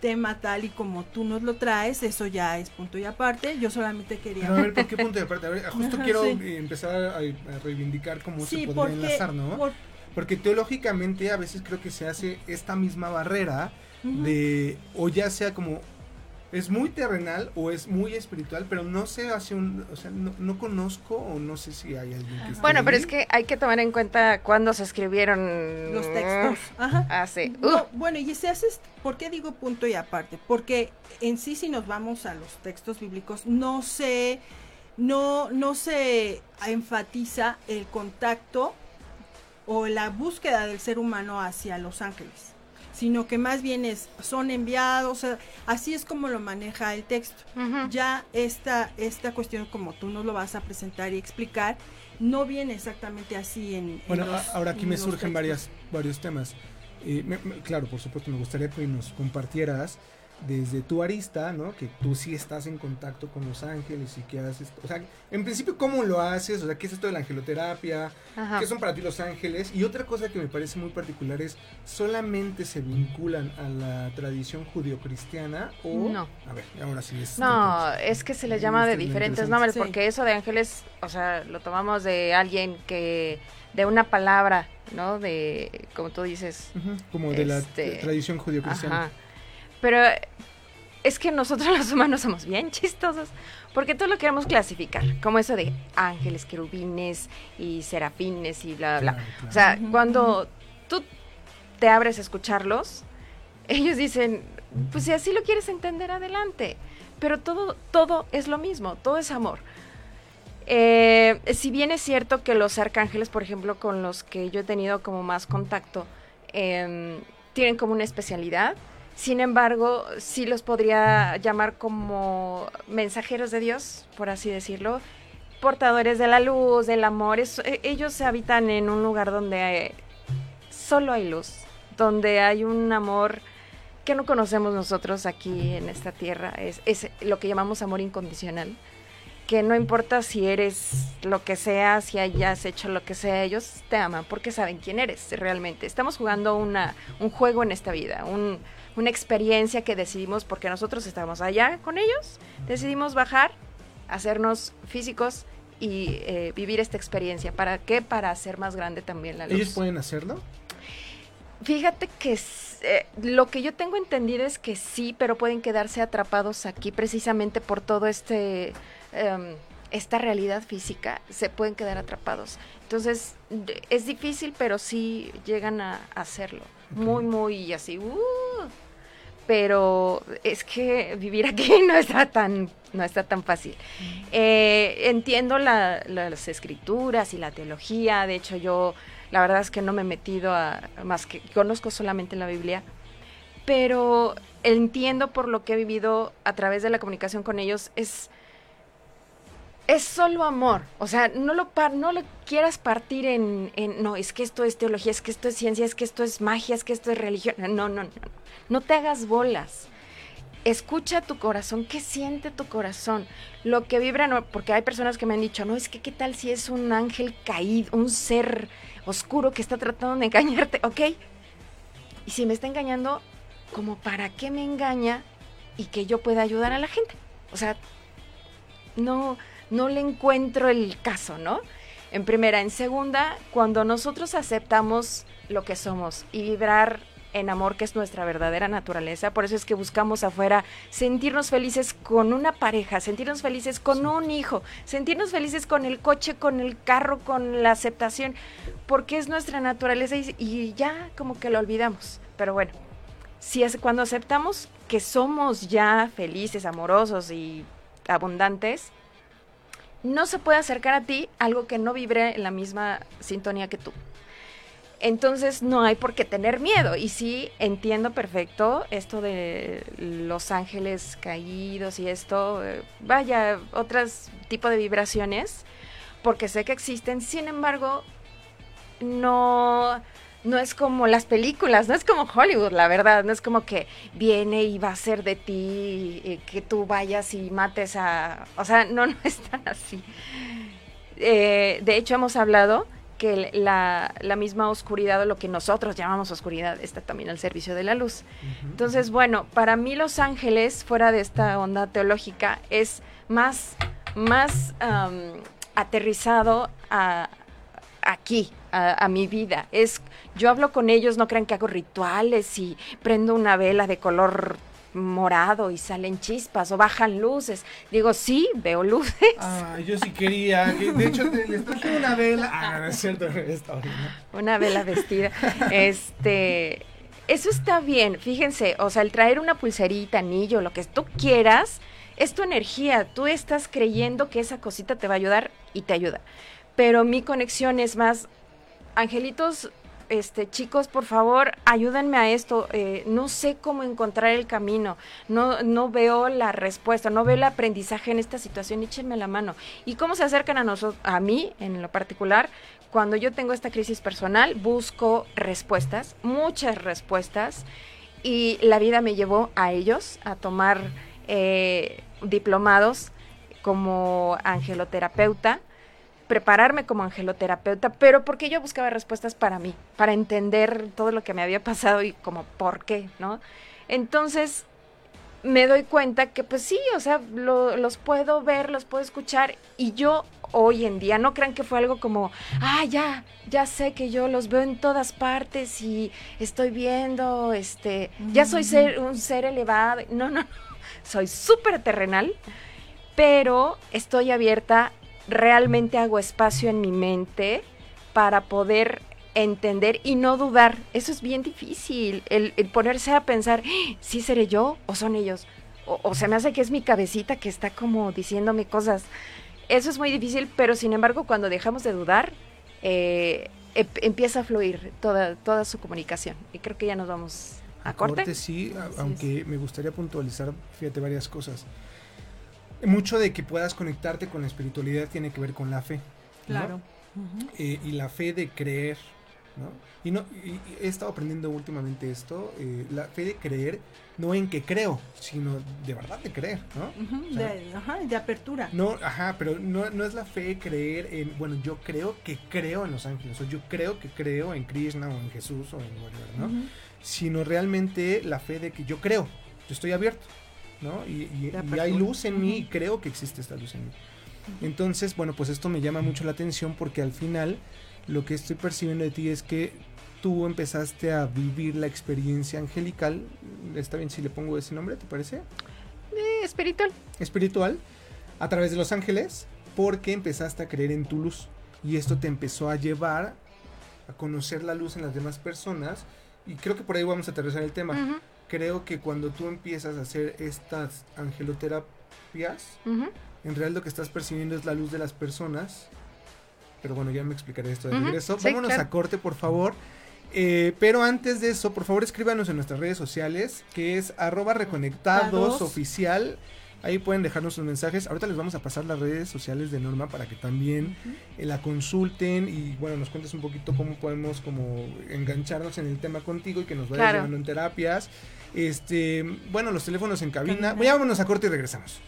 tema tal y como tú nos lo traes, eso ya es punto y aparte. Yo solamente quería... Pero a ver, ¿por qué punto de aparte? A ver, justo Ajá, quiero sí. empezar a, a reivindicar cómo Sí, se podría porque- enlazar, ¿no? por- Porque teológicamente a veces creo que se hace esta misma barrera de, o ya sea como, es muy terrenal o es muy espiritual, pero no se hace un, o sea, no, no conozco o no sé si hay alguien que esté Bueno, pero es que hay que tomar en cuenta cuándo se escribieron Los textos. Ajá. Hace. No, bueno, y se hace, ¿por qué digo punto y aparte? Porque en sí, si nos vamos a los textos bíblicos, no se, no, no se enfatiza el contacto o la búsqueda del ser humano hacia los ángeles, sino que más bien es, son enviados, o sea, así es como lo maneja el texto. Ya esta, esta cuestión, como tú nos lo vas a presentar y explicar, no viene exactamente así en... en Bueno, los- a- ahora aquí en me los surgen textos. varias, varios temas. Eh, me- me- claro, por supuesto, me gustaría que nos compartieras desde tu arista, ¿no? Que tú sí estás en contacto con los ángeles y que haces, o sea, en principio, ¿cómo lo haces? O sea, ¿qué es esto de la angeloterapia? Ajá. ¿Qué son para ti los ángeles? Y otra cosa que me parece muy particular es, ¿solamente se vinculan a la tradición judio-cristiana o...? No. A ver, ahora sí es... No, es que se les llama de diferentes nombres, Sí. porque eso de ángeles, o sea, lo tomamos de alguien que, de una palabra, ¿no? De, como tú dices. Como de la este, tra- tradición judio-cristiana. Pero es que nosotros los humanos somos bien chistosos, porque todo lo queremos clasificar, como eso de ángeles, querubines y serafines y bla, bla, bla. Claro, claro. O sea, cuando tú te abres a escucharlos, ellos dicen, pues si así lo quieres entender, adelante. Pero todo, todo es lo mismo, todo es amor. Eh, si bien es cierto que los arcángeles, por ejemplo, con los que yo he tenido como más contacto, em, tienen como una especialidad, sin embargo, sí los podría llamar como mensajeros de Dios, por así decirlo, portadores de la luz, del amor. Es- e- ellos habitan en un lugar donde eh, solo hay luz, donde hay un amor que no conocemos nosotros aquí en esta tierra. Es, es lo que llamamos amor incondicional. Que no importa si eres lo que sea, si hayas hecho lo que sea, ellos te aman porque saben quién eres realmente. Estamos jugando una, un juego en esta vida, un- una experiencia que decidimos porque nosotros estamos allá con ellos, decidimos bajar, hacernos físicos y eh, vivir esta experiencia. ¿Para qué? Para hacer más grande también la luz. ¿Ellos pueden hacerlo? Fíjate que eh, lo que yo tengo entendido es que sí, pero pueden quedarse atrapados aquí precisamente por todo este em, esta realidad física, se pueden quedar atrapados. Entonces es difícil, pero sí llegan a, a hacerlo. Muy, muy así. uh, pero es que vivir aquí no está tan no está tan fácil. Eh, entiendo la- las escrituras y la teología, de hecho yo la verdad es que no me he metido a más que conozco solamente la Biblia, pero entiendo por lo que he vivido a través de la comunicación con ellos es es solo amor, o sea, no lo par- no lo quieras partir en, en no, es que esto es teología, es que esto es ciencia, es que esto es magia, es que esto es religión. No, no, no. No te hagas bolas. Escucha tu corazón, ¿qué siente tu corazón? Lo que vibra, no, porque hay personas que me han dicho, no, es que qué tal si es un ángel caído, un ser oscuro que está tratando de engañarte, ¿ok? Y si me está engañando, como para qué me engaña y que yo pueda ayudar a la gente. O sea, no, no le encuentro el caso, ¿no? En primera, en segunda, cuando nosotros aceptamos lo que somos y vibrar en amor, que es nuestra verdadera naturaleza, por eso es que buscamos afuera sentirnos felices con una pareja, sentirnos felices con un hijo, sentirnos felices con el coche, con el carro, con la aceptación, porque es nuestra naturaleza y, y ya como que lo olvidamos. Pero bueno, si es cuando aceptamos que somos ya felices, amorosos y abundantes, no se puede acercar a ti algo que no vibre en la misma sintonía que tú. Entonces no hay por qué tener miedo. Y sí, entiendo perfecto esto de los ángeles caídos y esto, eh, vaya, otros tipo de vibraciones, porque sé que existen. Sin embargo, no, no es como las películas, no es como Hollywood, la verdad. No es como que viene y va a ser de ti, eh, que tú vayas y mates a... O sea, no, no es tan así. Eh, de hecho, hemos hablado que la, la, misma oscuridad o lo que nosotros llamamos oscuridad está también al servicio de la luz. Entonces, bueno, para mí Los Ángeles, fuera de esta onda teológica, es más, más um, aterrizado a, aquí, a, a, mi vida. Es, yo hablo con ellos, no crean que hago rituales y prendo una vela de color morado y salen chispas o bajan luces. Digo, sí, veo luces. Ah, yo sí quería. De hecho, les traje una vela. Ah, no es cierto, está Una vela vestida. Este, eso está bien, fíjense, o sea, el traer una pulserita, anillo, lo que tú quieras, es tu energía. Tú estás creyendo que esa cosita te va a ayudar y te ayuda. Pero mi conexión es más, angelitos, este, chicos, por favor, ayúdenme a esto. Eh, no sé cómo encontrar el camino. No, no veo la respuesta, no veo el aprendizaje en esta situación. Échenme la mano. ¿Y cómo se acercan a nosotros, a mí en lo particular? Cuando yo tengo esta crisis personal, busco respuestas, muchas respuestas, y la vida me llevó a ellos, a tomar eh, diplomados como angeloterapeuta prepararme como angeloterapeuta, pero porque yo buscaba respuestas para mí, para entender todo lo que me había pasado y como por qué, ¿no? Entonces me doy cuenta que pues sí, o sea, lo, los puedo ver, los puedo escuchar y yo hoy en día, no crean que fue algo como, ah, ya, ya sé que yo los veo en todas partes y estoy viendo, este, ya soy ser, un ser elevado, no, no, soy súper terrenal, pero estoy abierta realmente hago espacio en mi mente para poder entender y no dudar. Eso es bien difícil, el, el ponerse a pensar, si ¿sí seré yo o son ellos? O, o, se me hace que es mi cabecita que está como diciéndome cosas. Eso es muy difícil, pero sin embargo cuando dejamos de dudar, eh, em, empieza a fluir toda, toda su comunicación. Y creo que ya nos vamos a, a corte. corte. Sí, aunque me gustaría puntualizar, fíjate, varias cosas mucho de que puedas conectarte con la espiritualidad tiene que ver con la fe. Claro. ¿no? Uh -huh. eh, y la fe de creer, ¿no? Y, no, y he estado aprendiendo últimamente esto, eh, la fe de creer, no en que creo, sino de verdad de creer, ¿no? Uh -huh, o sea, de, ajá, de apertura. No, ajá, pero no, no es la fe de creer en, bueno, yo creo que creo en los ángeles, o yo creo que creo en Krishna o en Jesús o en whatever, ¿no? Uh -huh. Sino realmente la fe de que yo creo, yo estoy abierto. ¿No? Y, y, y, hay luz en mí y creo que existe esta luz en mí. Entonces, bueno, pues esto me llama mucho la atención porque al final lo que estoy percibiendo de ti es que tú empezaste a vivir la experiencia angelical. ¿Está bien si le pongo ese nombre, te parece? Eh, espiritual. Espiritual, a través de los ángeles, porque empezaste a creer en tu luz. Y esto te empezó a llevar a conocer la luz en las demás personas. Y creo que por ahí vamos a aterrizar el tema. Uh -huh creo que cuando tú empiezas a hacer estas angeloterapias, uh -huh. en realidad lo que estás percibiendo es la luz de las personas. Pero bueno, ya me explicaré esto de regreso. Uh -huh. sí, Vámonos claro. a corte, por favor. Eh, pero antes de eso, por favor, escríbanos en nuestras redes sociales, que es arroba reconectados oficial. Ahí pueden dejarnos sus mensajes. Ahorita les vamos a pasar las redes sociales de Norma para que también uh -huh. eh, la consulten y bueno, nos cuentes un poquito cómo podemos como engancharnos en el tema contigo y que nos vaya claro. llevando en terapias. Este, bueno, los teléfonos en cabina. Bueno, vámonos a corte y regresamos.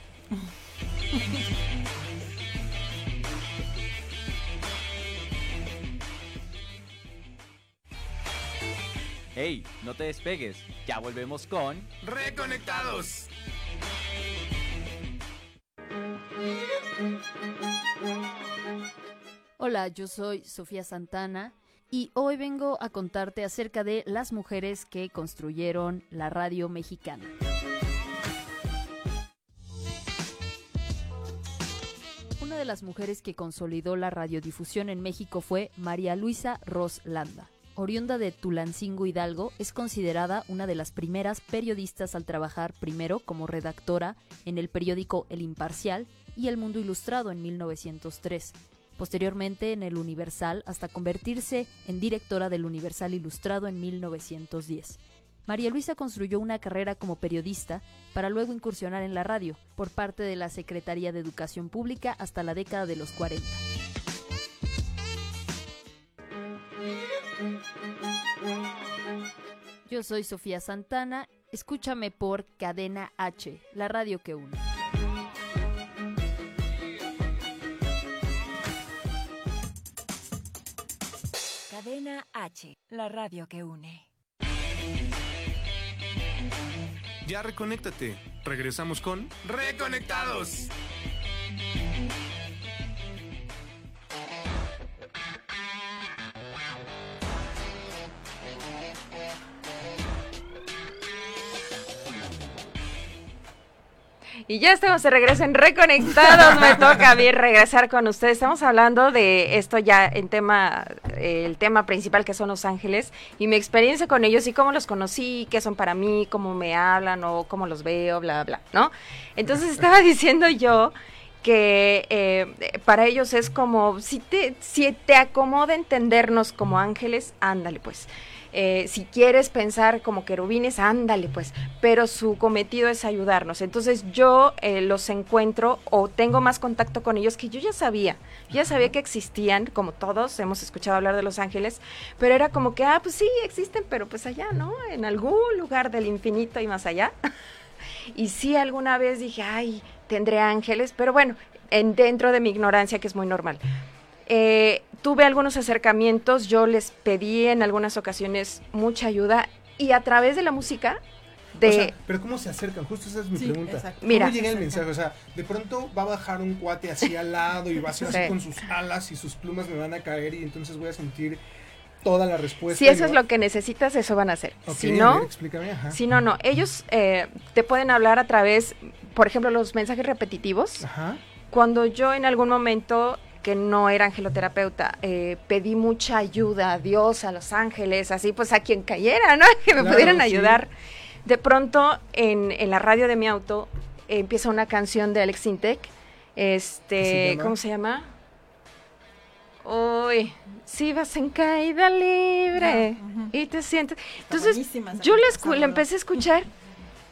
Hey, no te despegues. Ya volvemos con Reconectados. Hola, yo soy Sofía Santana y hoy vengo a contarte acerca de las mujeres que construyeron la radio mexicana. Una de las mujeres que consolidó la radiodifusión en México fue María Luisa Ross Landa. Oriunda de Tulancingo Hidalgo, es considerada una de las primeras periodistas al trabajar primero como redactora en el periódico El Imparcial y El Mundo Ilustrado en 1903, posteriormente en El Universal hasta convertirse en directora del Universal Ilustrado en 1910. María Luisa construyó una carrera como periodista para luego incursionar en la radio por parte de la Secretaría de Educación Pública hasta la década de los 40. Yo soy Sofía Santana, escúchame por Cadena H, la radio que une. Cadena H, la radio que une. Ya reconéctate. Regresamos con Reconectados. Y ya estamos de regreso en Reconectados. Me toca a mí regresar con ustedes. Estamos hablando de esto ya en tema, el tema principal que son Los Ángeles y mi experiencia con ellos y cómo los conocí, qué son para mí, cómo me hablan o cómo los veo, bla, bla, ¿no? Entonces estaba diciendo yo que eh, para ellos es como, si te, si te acomoda entendernos como ángeles, ándale pues. Eh, si quieres pensar como querubines, ándale pues, pero su cometido es ayudarnos. Entonces yo eh, los encuentro o tengo más contacto con ellos que yo ya sabía, ya sabía que existían, como todos hemos escuchado hablar de los ángeles, pero era como que, ah, pues sí, existen, pero pues allá, ¿no? En algún lugar del infinito y más allá. y sí, alguna vez dije, ay, tendré ángeles, pero bueno, en, dentro de mi ignorancia, que es muy normal. Eh, tuve algunos acercamientos, yo les pedí en algunas ocasiones mucha ayuda y a través de la música de... O sea, pero ¿cómo se acercan? Justo esa es mi Sí, pregunta. exacto. ¿Cómo Mira. llega el mensaje? O sea, de pronto va a bajar un cuate así al lado y va a ser Sí. así con sus alas y sus plumas me van a caer y entonces voy a sentir toda la respuesta. si eso es va- lo que necesitas, eso van a hacer. Si no, ver, explícame, ajá. si no, no. Ellos eh, te pueden hablar a través, por ejemplo, los mensajes repetitivos. Ajá. Cuando yo en algún momento que no era angeloterapeuta, eh, pedí mucha ayuda a Dios, a los ángeles, así pues a quien cayera, ¿no? Que me Claro, pudieran sí. ayudar. De pronto en, en la radio de mi auto eh, empieza una canción de Alex ¿Qué este, se? ¿cómo se llama? Uy, si vas en caída libre Ah, y te sientes... Está Entonces yo la, la empecé a escuchar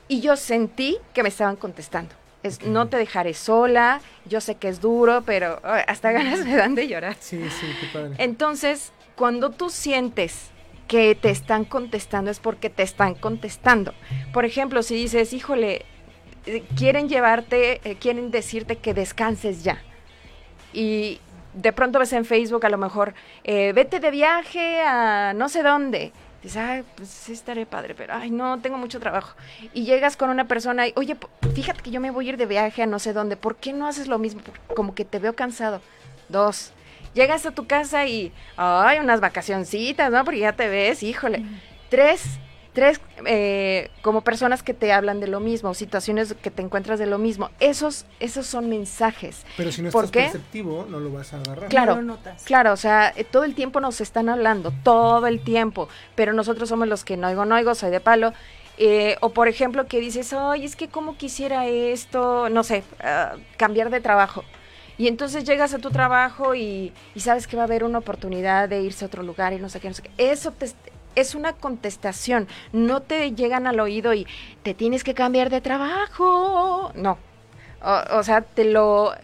y yo sentí que me estaban contestando. Es, no te dejaré sola, yo sé que es duro, pero hasta ganas me dan de llorar. Sí, sí, qué padre. Entonces, cuando tú sientes que te están contestando es porque te están contestando. Por ejemplo, si dices, híjole, eh, quieren llevarte, eh, quieren decirte que descanses ya. Y de pronto ves en Facebook a lo mejor, eh, vete de viaje a no sé dónde. Dices, ay, pues sí estaré padre, pero ay, no, tengo mucho trabajo. Y llegas con una persona y, oye, fíjate que yo me voy a ir de viaje a no sé dónde, ¿por qué no haces lo mismo? Como que te veo cansado. Dos, llegas a tu casa y, ay, unas vacacioncitas, ¿no? Porque ya te ves, híjole. Tres, tres, eh, como personas que te hablan de lo mismo, situaciones que te encuentras de lo mismo. Esos, esos son mensajes. Pero si no ¿Por estás qué? perceptivo, no lo vas a agarrar. Claro, No lo notas. claro, o sea, eh, todo el tiempo nos están hablando, todo el tiempo, pero nosotros somos los que no oigo, no oigo, soy de palo. Eh, o por ejemplo que dices, ay, es que como quisiera esto, no sé, ah, cambiar de trabajo. Y entonces llegas a tu trabajo y, y sabes que va a haber una oportunidad de irse a otro lugar y no sé qué, no sé qué. Eso te, es una contestación, no te llegan al oído y te tienes que cambiar de trabajo. No, o, o sea, te lo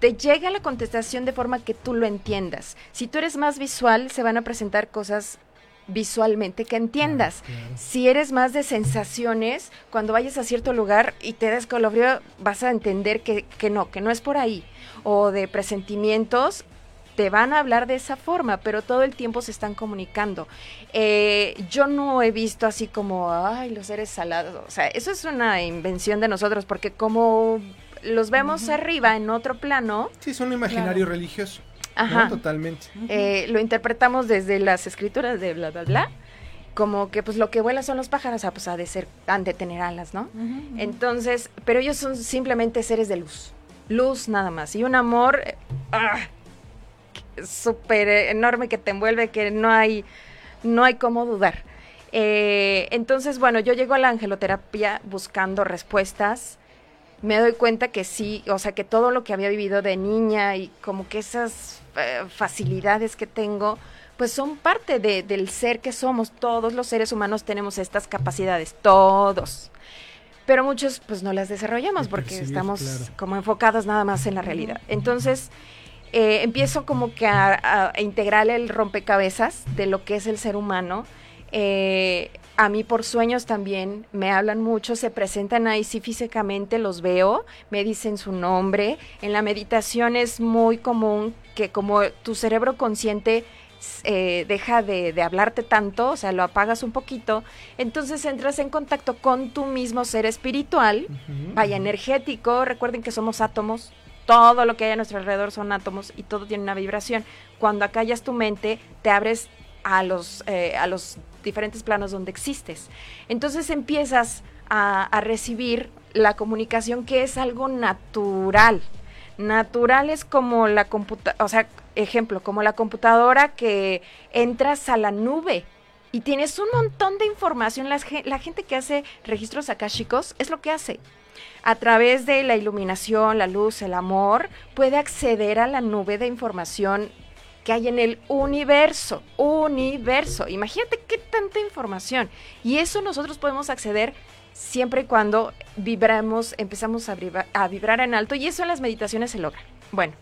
te llega la contestación de forma que tú lo entiendas. Si tú eres más visual, se van a presentar cosas visualmente que entiendas. Claro. Si eres más de sensaciones, cuando vayas a cierto lugar y te des calofrío, vas a entender que, que no, que no es por ahí. O de presentimientos, te van a hablar de esa forma, pero todo el tiempo se están comunicando. Eh, yo no he visto así como, ay, los seres salados. O sea, eso es una invención de nosotros, porque como los vemos arriba en otro plano, Sí, son un imaginario religioso. ¿no? Ajá. Totalmente. eh, lo interpretamos desde las escrituras de bla, bla, bla. Como que pues lo que vuela son los pájaros, ah, pues ha de ser, han de tener alas, ¿no? Entonces, pero ellos son simplemente seres de luz. Luz nada más. Y un amor eh, ah, súper enorme que te envuelve, que no hay no hay cómo dudar. Eh, entonces, bueno, yo llego a la angeloterapia buscando respuestas. Me doy cuenta que sí, o sea, que todo lo que había vivido de niña y como que esas eh, facilidades que tengo, pues son parte de- del ser que somos. Todos los seres humanos tenemos estas capacidades, todos. Pero muchos pues no las desarrollamos porque estamos claro. como enfocados nada más en la realidad. Entonces, eh, empiezo como que a, integrar el rompecabezas de lo que es el ser humano. Eh, a mí por sueños también me hablan mucho, se presentan ahí, sí físicamente los veo, me dicen su nombre. En la meditación es muy común que como tu cerebro consciente eh, deja de, de hablarte tanto, o sea, lo apagas un poquito, entonces entras en contacto con tu mismo ser espiritual, vaya energético, recuerden que somos átomos, todo lo que hay a nuestro alrededor son átomos y todo tiene una vibración. Cuando acallas tu mente, te abres a los, eh, a los diferentes planos donde existes. Entonces empiezas a, recibir la comunicación que es algo natural. Natural es como la computadora, o sea, ejemplo, como la computadora que entras a la nube y tienes un montón de información. La gente que hace registros akáshicos es lo que hace. A través de la iluminación, la luz, el amor, puede acceder a la nube de información que hay en el universo. Universo. Imagínate qué tanta información. Y eso nosotros podemos acceder siempre y cuando vibramos, empezamos a, vibra- a vibrar en alto. Y eso en las meditaciones se logra. Bueno,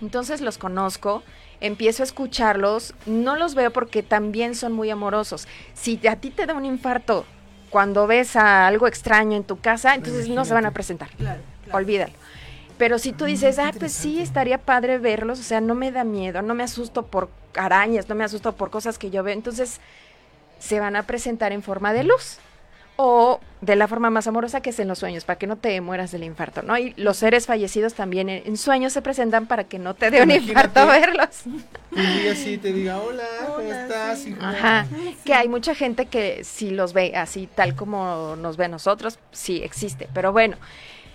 entonces los conozco, empiezo a escucharlos, no los veo porque también son muy amorosos. Si a ti te da un infarto cuando ves a algo extraño en tu casa, entonces no se van a presentar. Olvídalo. Pero si tú dices, ah, pues sí, estaría padre verlos, o sea, no me da miedo, no me asusto por arañas, no me asusto por cosas que yo veo, entonces se van a presentar en forma de luz o de la forma más amorosa que es en los sueños, para que no te mueras del infarto, ¿no? Y los seres fallecidos también en, en sueños se presentan para que no te dé un infarto verlos. Y diga así, te diga, hola, ¿cómo estás? hijo?" Ajá, que hay mucha gente que sí los ve así, tal como nos ve a nosotros, sí existe, pero bueno.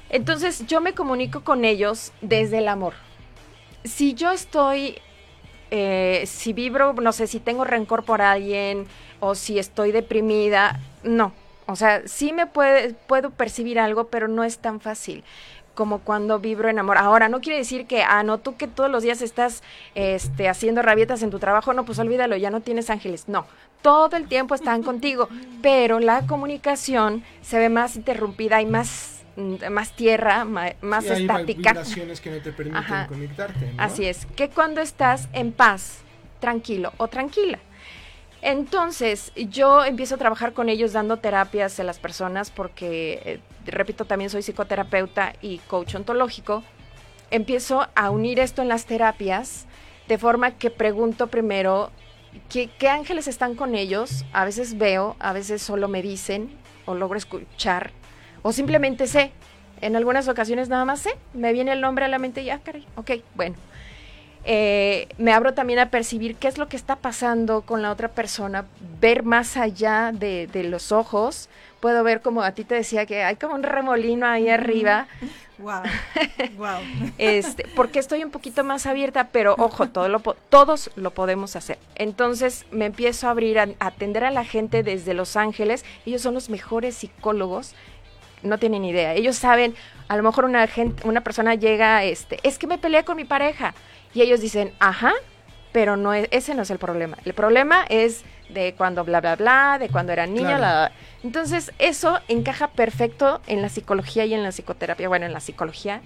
Entonces yo me comunico con ellos desde el amor. Si yo estoy, eh, si vibro, no sé, si tengo rencor por alguien o si estoy deprimida, no. O sea, sí me puede, puedo percibir algo, pero no es tan fácil como cuando vibro en amor. Ahora, no quiere decir que, ah, no, tú que todos los días estás este, haciendo rabietas en tu trabajo, no, pues olvídalo, ya no tienes ángeles. No, todo el tiempo están contigo, pero la comunicación se ve más interrumpida, hay más, más tierra, ma- más Y hay estática. vibraciones que no te permiten Ajá. conectarte, ¿no? Así es, que cuando estás en paz, tranquilo o tranquila. Entonces, yo empiezo a trabajar con ellos dando terapias a las personas porque, eh, repito, también soy psicoterapeuta y coach ontológico. Empiezo a unir esto en las terapias de forma que pregunto primero ¿qué, ángeles están con ellos. A veces veo, a veces solo me dicen o logro escuchar o simplemente sé. En algunas ocasiones nada más sé, me viene el nombre a la mente y ya, caray, ok, bueno. Eh, me abro también a percibir qué es lo que está pasando con la otra persona, ver más allá de, de los ojos. Puedo ver como a ti te decía que hay como un remolino ahí arriba. Wow. wow. Este, porque estoy un poquito más abierta, pero ojo, todo lo todos lo podemos hacer. Entonces me empiezo a abrir a, a atender a la gente desde Los Ángeles. Ellos son los mejores psicólogos. No tienen idea. Ellos saben, a lo mejor una gente, una persona llega, este, es que me peleé con mi pareja. Y ellos dicen, ajá, pero no es, ese no es el problema. El problema es de cuando bla bla bla, de cuando era niña, Claro. bla, bla, bla. Entonces, eso encaja perfecto en la psicología y en la psicoterapia, bueno, en la psicología,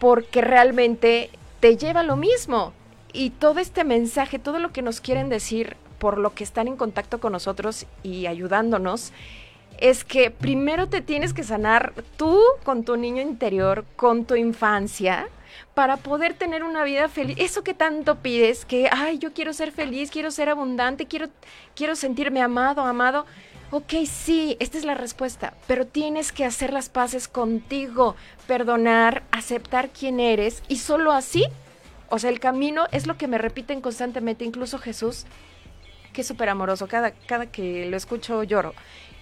porque realmente te lleva a lo mismo. Y todo este mensaje, todo lo que nos quieren decir por lo que están en contacto con nosotros y ayudándonos, es que primero te tienes que sanar tú con tu niño interior, con tu infancia, para poder tener una vida feliz. Eso que tanto pides, que, ay, yo quiero ser feliz, quiero ser abundante, quiero, quiero sentirme amado, amado. Ok, sí, esta es la respuesta, pero tienes que hacer las paces contigo, perdonar, aceptar quién eres y solo así, o sea, el camino es lo que me repiten constantemente, incluso Jesús, que es súper amoroso, cada, cada que lo escucho lloro.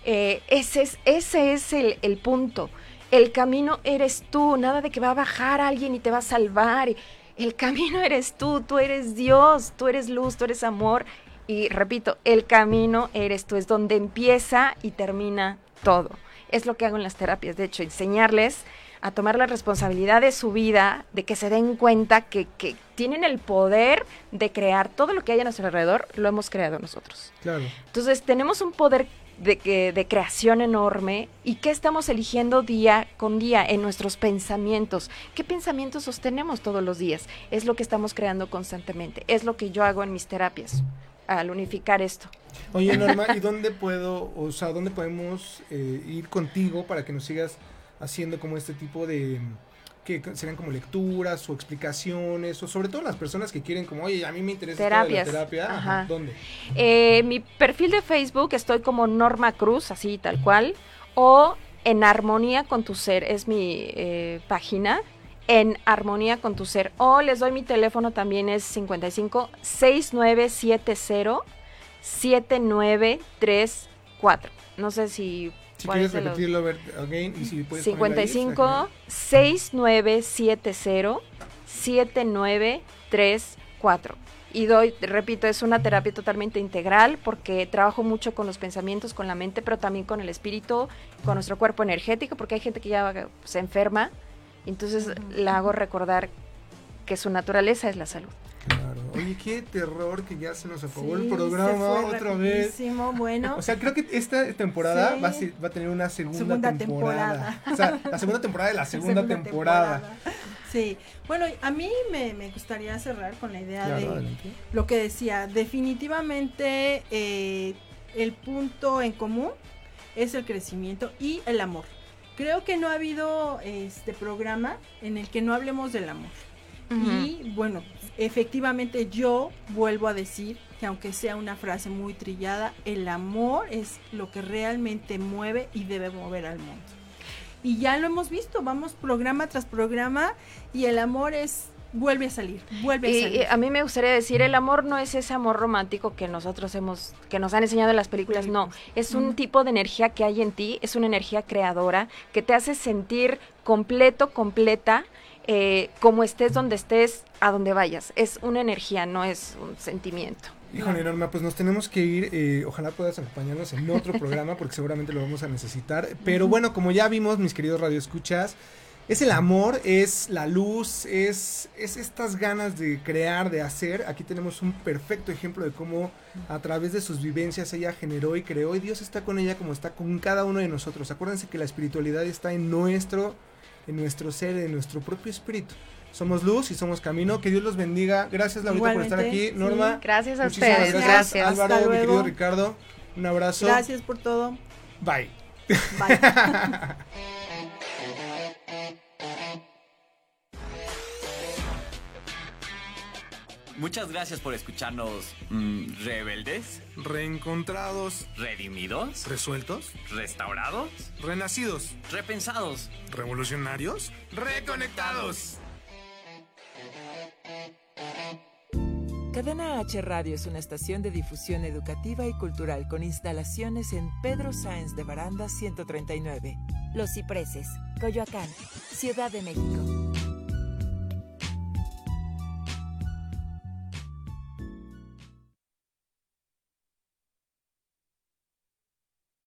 Eh, ese es, ese es el, el punto. El camino eres tú, nada de que va a bajar alguien y te va a salvar. El camino eres tú, tú eres Dios, tú eres luz, tú eres amor Y repito, el camino eres tú, es donde empieza y termina todo. Es lo que hago en las terapias, de hecho, enseñarles a tomar la responsabilidad de su vida, de que se den cuenta que, que tienen el poder de crear todo lo que hay a nuestro alrededor, lo hemos creado nosotros. Claro. Entonces tenemos un poder de, que- de creación enorme y qué estamos eligiendo día con día en nuestros pensamientos. ¿Qué pensamientos sostenemos todos los días? Es lo que estamos creando constantemente. Es lo que yo hago en mis terapias al unificar esto. Oye, Norma, ¿y dónde puedo, o sea, dónde podemos eh, ir contigo para que nos sigas haciendo como este tipo de que serían como lecturas o explicaciones o sobre todo las personas que quieren como, oye, a mí me interesa de la Terapias. terapia, Ajá. ¿dónde? Eh, mi perfil de Facebook estoy como Norma Cruz, así tal cual, o en Armonía con tu Ser, es mi eh, página, en Armonía con tu Ser, o les doy mi teléfono también es 55 6970 7934. No sé si... Si quieres los- repetirlo, a ver, again, y si puedes ponerlo ahí, 55 6970 7934. Y doy, repito, es una terapia totalmente integral porque trabajo mucho con los pensamientos, con la mente, pero también con el espíritu, con nuestro cuerpo energético, porque hay gente que ya se enferma. Entonces la hago recordar que su naturaleza es la salud. Oye, qué terror que ya se nos acabó el programa se fue otra vez. rapidísimo, Bueno, O sea, creo que esta temporada Sí. va, a ser- va a tener una segunda, Segunda temporada. temporada. O sea, la segunda temporada de la segunda, temporada. Sí, bueno, a mí me, me gustaría cerrar con la idea Claro, de adelante. lo que decía, definitivamente eh, el punto en común es el crecimiento y el amor. Creo que no ha habido este programa en el que no hablemos del amor. Y bueno, efectivamente yo vuelvo a decir que aunque sea una frase muy trillada, el amor es lo que realmente mueve y debe mover al mundo. Y ya lo hemos visto, vamos programa tras programa y el amor es vuelve a salir, vuelve a salir. y a mí me gustaría decir, el amor no es ese amor romántico que nosotros hemos, que nos han enseñado en las películas, no, es un tipo de energía que hay en ti, es una energía creadora que te hace sentir completo, completa, eh, como estés donde estés, a donde vayas. Es una energía, no es un sentimiento. Híjole, Norma, pues nos tenemos que ir. eh, ojalá puedas acompañarnos en otro programa porque seguramente lo vamos a necesitar. Pero bueno, como ya vimos, mis queridos radioescuchas, es el amor, es la luz, es, es estas ganas de crear, de hacer. Aquí tenemos un perfecto ejemplo de cómo a través de sus vivencias ella generó y creó y Dios está con ella como está con cada uno de nosotros. Acuérdense que la espiritualidad está en nuestro, en nuestro ser, en nuestro propio espíritu. Somos luz y somos camino. Que Dios los bendiga. Gracias, Laurita, por estar aquí. sí. Norma. Gracias a Muchísimas ustedes, gracias. gracias. Álvaro, Hasta mi querido. Ricardo. Un abrazo. Gracias por todo. Bye. Bye. Muchas gracias por escucharnos mm, rebeldes, Reencontrados, redimidos, resueltos, restaurados, renacidos, repensados. revolucionarios, reconectados. Cadena H Radio es una estación de difusión educativa y cultural con instalaciones en Pedro Sáenz de Baranda 139. Los Cipreses, Coyoacán, Ciudad de México.